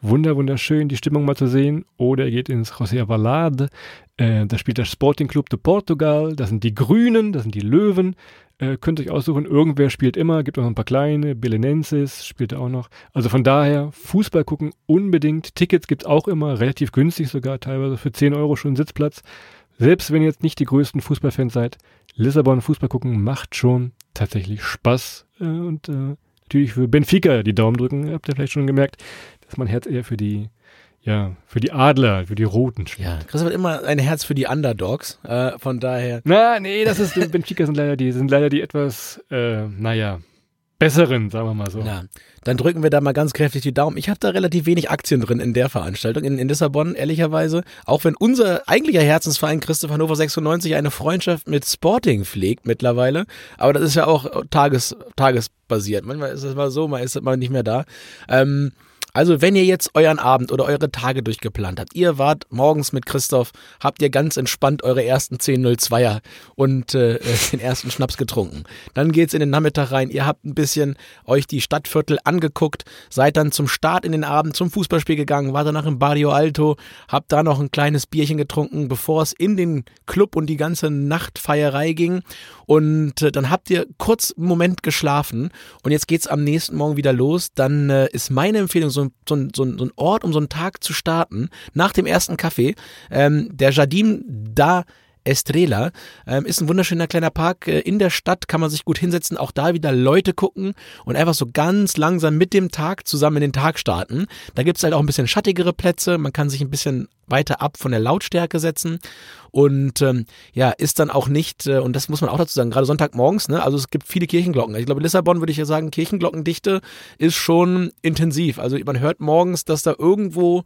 Wunder, wunderschön, die Stimmung mal zu sehen. Oder ihr geht ins José Valade. Äh, da spielt der Sporting Club de Portugal. Das sind die Grünen, das sind die Löwen. Äh, könnt euch aussuchen. Irgendwer spielt immer. Gibt auch noch ein paar kleine. Belenenses spielt er auch noch. Also von daher, Fußball gucken unbedingt. Tickets gibt's auch immer. Relativ günstig sogar. Teilweise für 10 Euro schon Sitzplatz. Selbst wenn ihr jetzt nicht die größten Fußballfans seid, Lissabon Fußball gucken macht schon tatsächlich Spaß. Äh, und äh, natürlich für Benfica die Daumen drücken. Habt ihr vielleicht schon gemerkt, dass mein Herz eher für die, ja, für die Adler, für die Roten schlägt. ja, Christoph hat immer ein Herz für die Underdogs. Äh, von daher. Na, nee, das ist, Benfica sind leider die, sind leider die etwas, äh, naja, besseren, sagen wir mal so. Ja, dann drücken wir da mal ganz kräftig die Daumen. Ich habe da relativ wenig Aktien drin in der Veranstaltung in, in Lissabon, ehrlicherweise. Auch wenn unser eigentlicher Herzensverein Christoph Hannover 96 eine Freundschaft mit Sporting pflegt mittlerweile. Aber das ist ja auch tages, tagesbasiert. Manchmal ist es mal so, mal ist es mal nicht mehr da. Ähm, also wenn ihr jetzt euren Abend oder eure Tage durchgeplant habt, ihr wart morgens mit Christoph, habt ihr ganz entspannt eure ersten 10.02er und äh, [laughs] den ersten Schnaps getrunken. Dann geht's in den Nachmittag rein, ihr habt ein bisschen euch die Stadtviertel angeguckt, seid dann zum Start in den Abend zum Fußballspiel gegangen, wart danach im Barrio Alto, habt da noch ein kleines Bierchen getrunken, bevor es in den Club und die ganze Nachtfeierei ging und äh, dann habt ihr kurz einen Moment geschlafen und jetzt geht's am nächsten Morgen wieder los, dann äh, ist meine Empfehlung, so, ein- so, so, ein- Ort, um so einen Tag zu starten, nach dem ersten Kaffee, ähm, der Jardim da Estrela ähm, ist ein wunderschöner kleiner Park äh, in der Stadt, kann man sich gut hinsetzen, auch da wieder Leute gucken und einfach so ganz langsam mit dem Tag zusammen in den Tag starten. Da gibt's halt auch ein bisschen schattigere Plätze, man kann sich ein bisschen weiter ab von der Lautstärke setzen und ähm, ja, ist dann auch nicht, äh, und das muss man auch dazu sagen, gerade Sonntagmorgens, ne, also es gibt viele Kirchenglocken. Ich glaube, Lissabon würde ich ja sagen, Kirchenglockendichte ist schon intensiv. Also man hört morgens, dass da irgendwo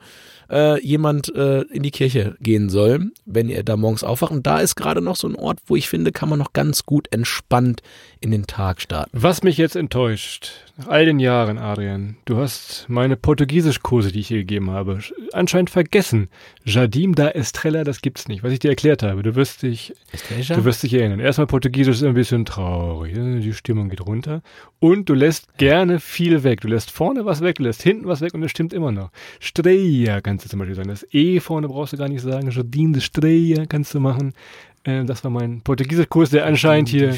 äh, jemand äh, in die Kirche gehen soll, wenn ihr da morgens aufwacht. Und da ist gerade noch so ein Ort, wo ich finde, kann man noch ganz gut entspannt in den Tag starten. Was mich jetzt enttäuscht, nach all den Jahren, Adrian, du hast meine Portugiesischkurse, die ich hier gegeben habe, sch- anscheinend vergessen. Jardim da Estrella, das gibt's nicht, was ich dir erklärt habe. Du wirst dich, du wirst dich erinnern. Erstmal Portugiesisch ist ein bisschen traurig, die Stimmung geht runter. Und du lässt gerne viel weg. Du lässt vorne was weg, du lässt hinten was weg und es stimmt immer noch. Streia kannst du zum Beispiel sagen. Das E vorne brauchst du gar nicht sagen. Jardim de Streia kannst du machen. Ähm, das war mein Portugiesischkurs, der anscheinend hier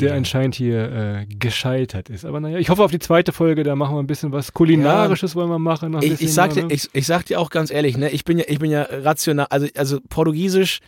der anscheinend hier äh, gescheitert ist. Aber naja, ich hoffe auf die zweite Folge, da machen wir ein bisschen was Kulinarisches wollen wir machen. Noch Ich, ich, sag mehr, dir, ne? ich, ich sag dir auch ganz ehrlich, ne, ich bin ja, ich bin ja rational, also, also Portugiesisch,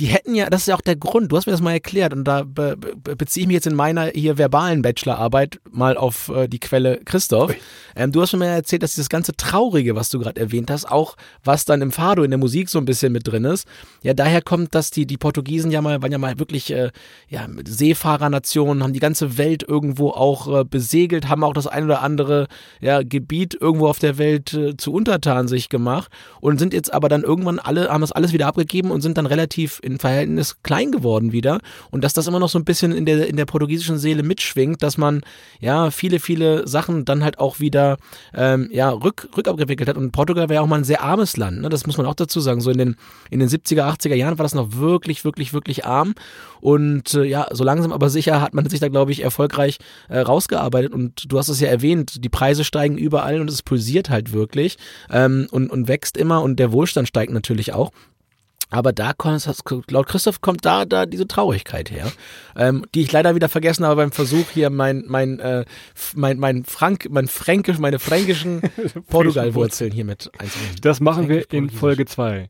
die hätten ja, das ist ja auch der Grund, du hast mir das mal erklärt und da be, be, beziehe ich mich jetzt in meiner hier verbalen Bachelorarbeit mal auf äh, die Quelle Christoph. Ähm, du hast mir mal erzählt, dass dieses ganze Traurige, was du gerade erwähnt hast, auch was dann im Fado in der Musik so ein bisschen mit drin ist, ja daher kommt, dass die, die Portugiesen ja mal, waren ja mal wirklich äh, ja, Seefahrernationen, haben die ganze Welt irgendwo auch äh, besegelt, haben auch das ein oder andere ja, Gebiet irgendwo auf der Welt äh, zu untertan sich gemacht und sind jetzt aber dann irgendwann alle, haben das alles wieder abgegeben und sind dann relativ in Verhältnis klein geworden wieder und dass das immer noch so ein bisschen in der, in der portugiesischen Seele mitschwingt, dass man ja viele, viele Sachen dann halt auch wieder ähm, ja, rück, rückabgewickelt hat und Portugal war ja auch mal ein sehr armes Land, ne? das muss man auch dazu sagen, so in den, in den 70er, 80er Jahren war das noch wirklich, wirklich, wirklich arm und äh, ja, so langsam aber sicher hat man sich da, glaube ich, erfolgreich äh, rausgearbeitet. Und du hast es ja erwähnt, die Preise steigen überall und es pulsiert halt wirklich ähm, und, und wächst immer und der Wohlstand steigt natürlich auch. Aber da kommt, laut Christoph kommt da, da diese Traurigkeit her, ähm, die ich leider wieder vergessen habe beim Versuch hier mein, mein, äh, mein, mein Frank, mein Fränkisch, meine fränkischen [laughs] Portugal-Wurzeln hier mit einzubringen. Das machen wir in Folge zwei.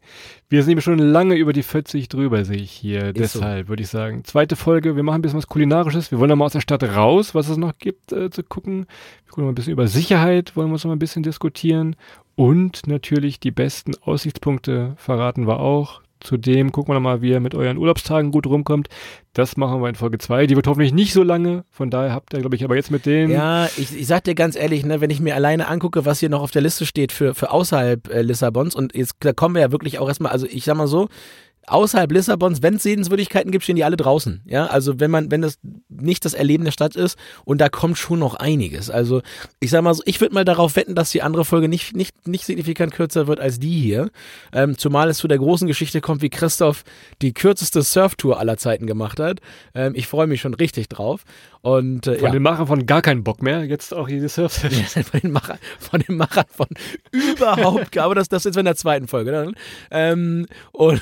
Wir sind eben schon lange über die 40 drüber, sehe ich hier. Ist Deshalb würde ich sagen. Zweite Folge, wir machen ein bisschen was Kulinarisches. Wir wollen da mal aus der Stadt raus, was es noch gibt, äh, zu gucken. Wir gucken mal ein bisschen über Sicherheit, wollen wir uns noch mal ein bisschen diskutieren. Und natürlich die besten Aussichtspunkte verraten wir auch. Zudem gucken wir nochmal, wie ihr mit euren Urlaubstagen gut rumkommt. Das machen wir in Folge 2. Die wird hoffentlich nicht so lange. Von daher habt ihr, glaube ich, aber jetzt mit denen. Ja, ich, ich sag dir ganz ehrlich, ne, wenn ich mir alleine angucke, was hier noch auf der Liste steht für, für außerhalb äh, Lissabons und jetzt da kommen wir ja wirklich auch erstmal, also ich sag mal so, außerhalb Lissabons, wenn es Sehenswürdigkeiten gibt, stehen die alle draußen. Ja, also wenn man, wenn das nicht das Erleben der Stadt ist und da kommt schon noch einiges. Also ich sag mal so, ich würde mal darauf wetten, dass die andere Folge nicht, nicht, nicht signifikant kürzer wird als die hier. Ähm, zumal es zu der großen Geschichte kommt, wie Christoph die kürzeste Surftour aller Zeiten gemacht hat. Ähm, ich freue mich schon richtig drauf. Und, äh, von ja. den Machern von gar keinen Bock mehr, jetzt auch diese surf [laughs] ja, von, den Machern, von den Machern von überhaupt, aber das, das ist in der zweiten Folge. Ne? Ähm, und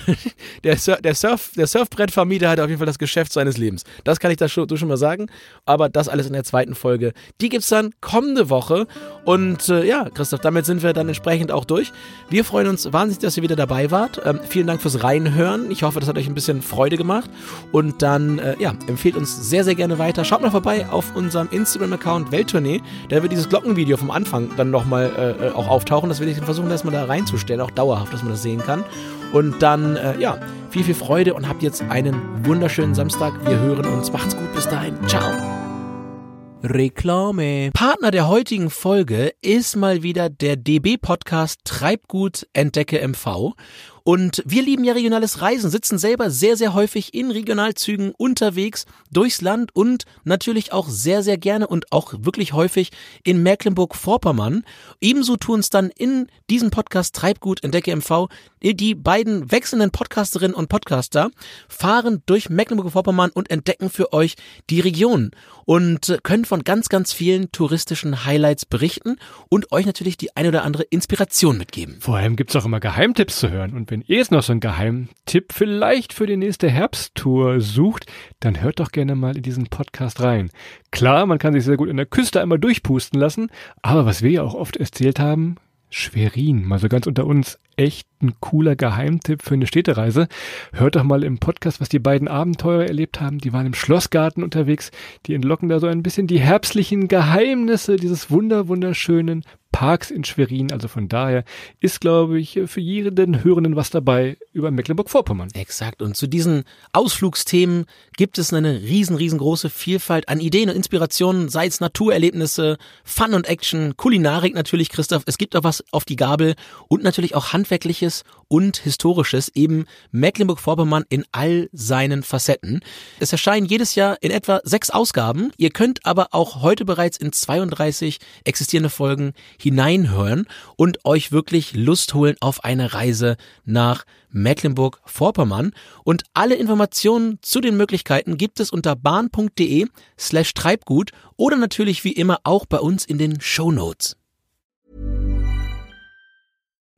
der, Sur der, Surf, der Surfbrettvermieter hat auf jeden Fall das Geschäft seines Lebens. Das kann ich da schon, schon mal sagen. Aber das alles in der zweiten Folge. Die gibt's dann kommende Woche. Und äh, ja, Christoph, damit sind wir dann entsprechend auch durch. Wir freuen uns wahnsinnig, dass ihr wieder dabei wart. Ähm, vielen Dank fürs Reinhören. Ich hoffe, das hat euch ein bisschen Freude gemacht. Und dann, äh, ja, empfehlt uns sehr, sehr gerne weiter. Schaut mal vorbei auf unserem Instagram-Account Welttournee. Da wird dieses Glockenvideo vom Anfang dann nochmal äh, auch auftauchen. Das werde ich versuchen, das mal da reinzustellen, auch dauerhaft, dass man das sehen kann. Und dann, äh, ja, viel, viel Freude und habt jetzt einen wunderschönen Samstag. Wir hören uns. Macht's gut. Bis dahin. Ciao. Reklame. Partner der heutigen Folge ist mal wieder der DB-Podcast Treibgut Entdecke MV. Und wir lieben ja regionales Reisen, sitzen selber sehr, sehr häufig in Regionalzügen unterwegs durchs Land und natürlich auch sehr, sehr gerne und auch wirklich häufig in Mecklenburg-Vorpommern. Ebenso tun es dann in diesem Podcast Treibgut Entdecke MV die beiden wechselnden Podcasterinnen und Podcaster fahren durch Mecklenburg-Vorpommern und entdecken für euch die Region und können von ganz, ganz vielen touristischen Highlights berichten und euch natürlich die eine oder andere Inspiration mitgeben. Vor allem gibt's auch immer Geheimtipps zu hören. Und wenn ihr jetzt noch so einen Geheimtipp vielleicht für die nächste Herbsttour sucht, dann hört doch gerne mal in diesen Podcast rein. Klar, man kann sich sehr gut in der Küste einmal durchpusten lassen, aber was wir ja auch oft erzählt haben, Schwerin, mal so ganz unter uns, echt ein cooler Geheimtipp für eine Städtereise. Hört doch mal im Podcast, was die beiden Abenteurer erlebt haben. Die waren im Schlossgarten unterwegs. Die entlocken da so ein bisschen die herbstlichen Geheimnisse dieses wunder wunderschönen Parks in Schwerin. Also von daher ist, glaube ich, für jeden Hörenden was dabei über Mecklenburg-Vorpommern. Exakt. Und zu diesen Ausflugsthemen gibt es eine riesen, riesengroße Vielfalt an Ideen und Inspirationen, sei es Naturerlebnisse, Fun und Action, Kulinarik natürlich, Christoph. Es gibt auch was auf die Gabel und natürlich auch handwerkliches und historisches, eben Mecklenburg-Vorpommern in all seinen Facetten. Es erscheinen jedes Jahr in etwa sechs Ausgaben. Ihr könnt aber auch heute bereits in 32 existierende Folgen hineinhören und euch wirklich Lust holen auf eine Reise nach Mecklenburg-Vorpommern. Und alle Informationen zu den Möglichkeiten gibt es unter bahn.de slash Treibgut oder natürlich wie immer auch bei uns in den Show Notes.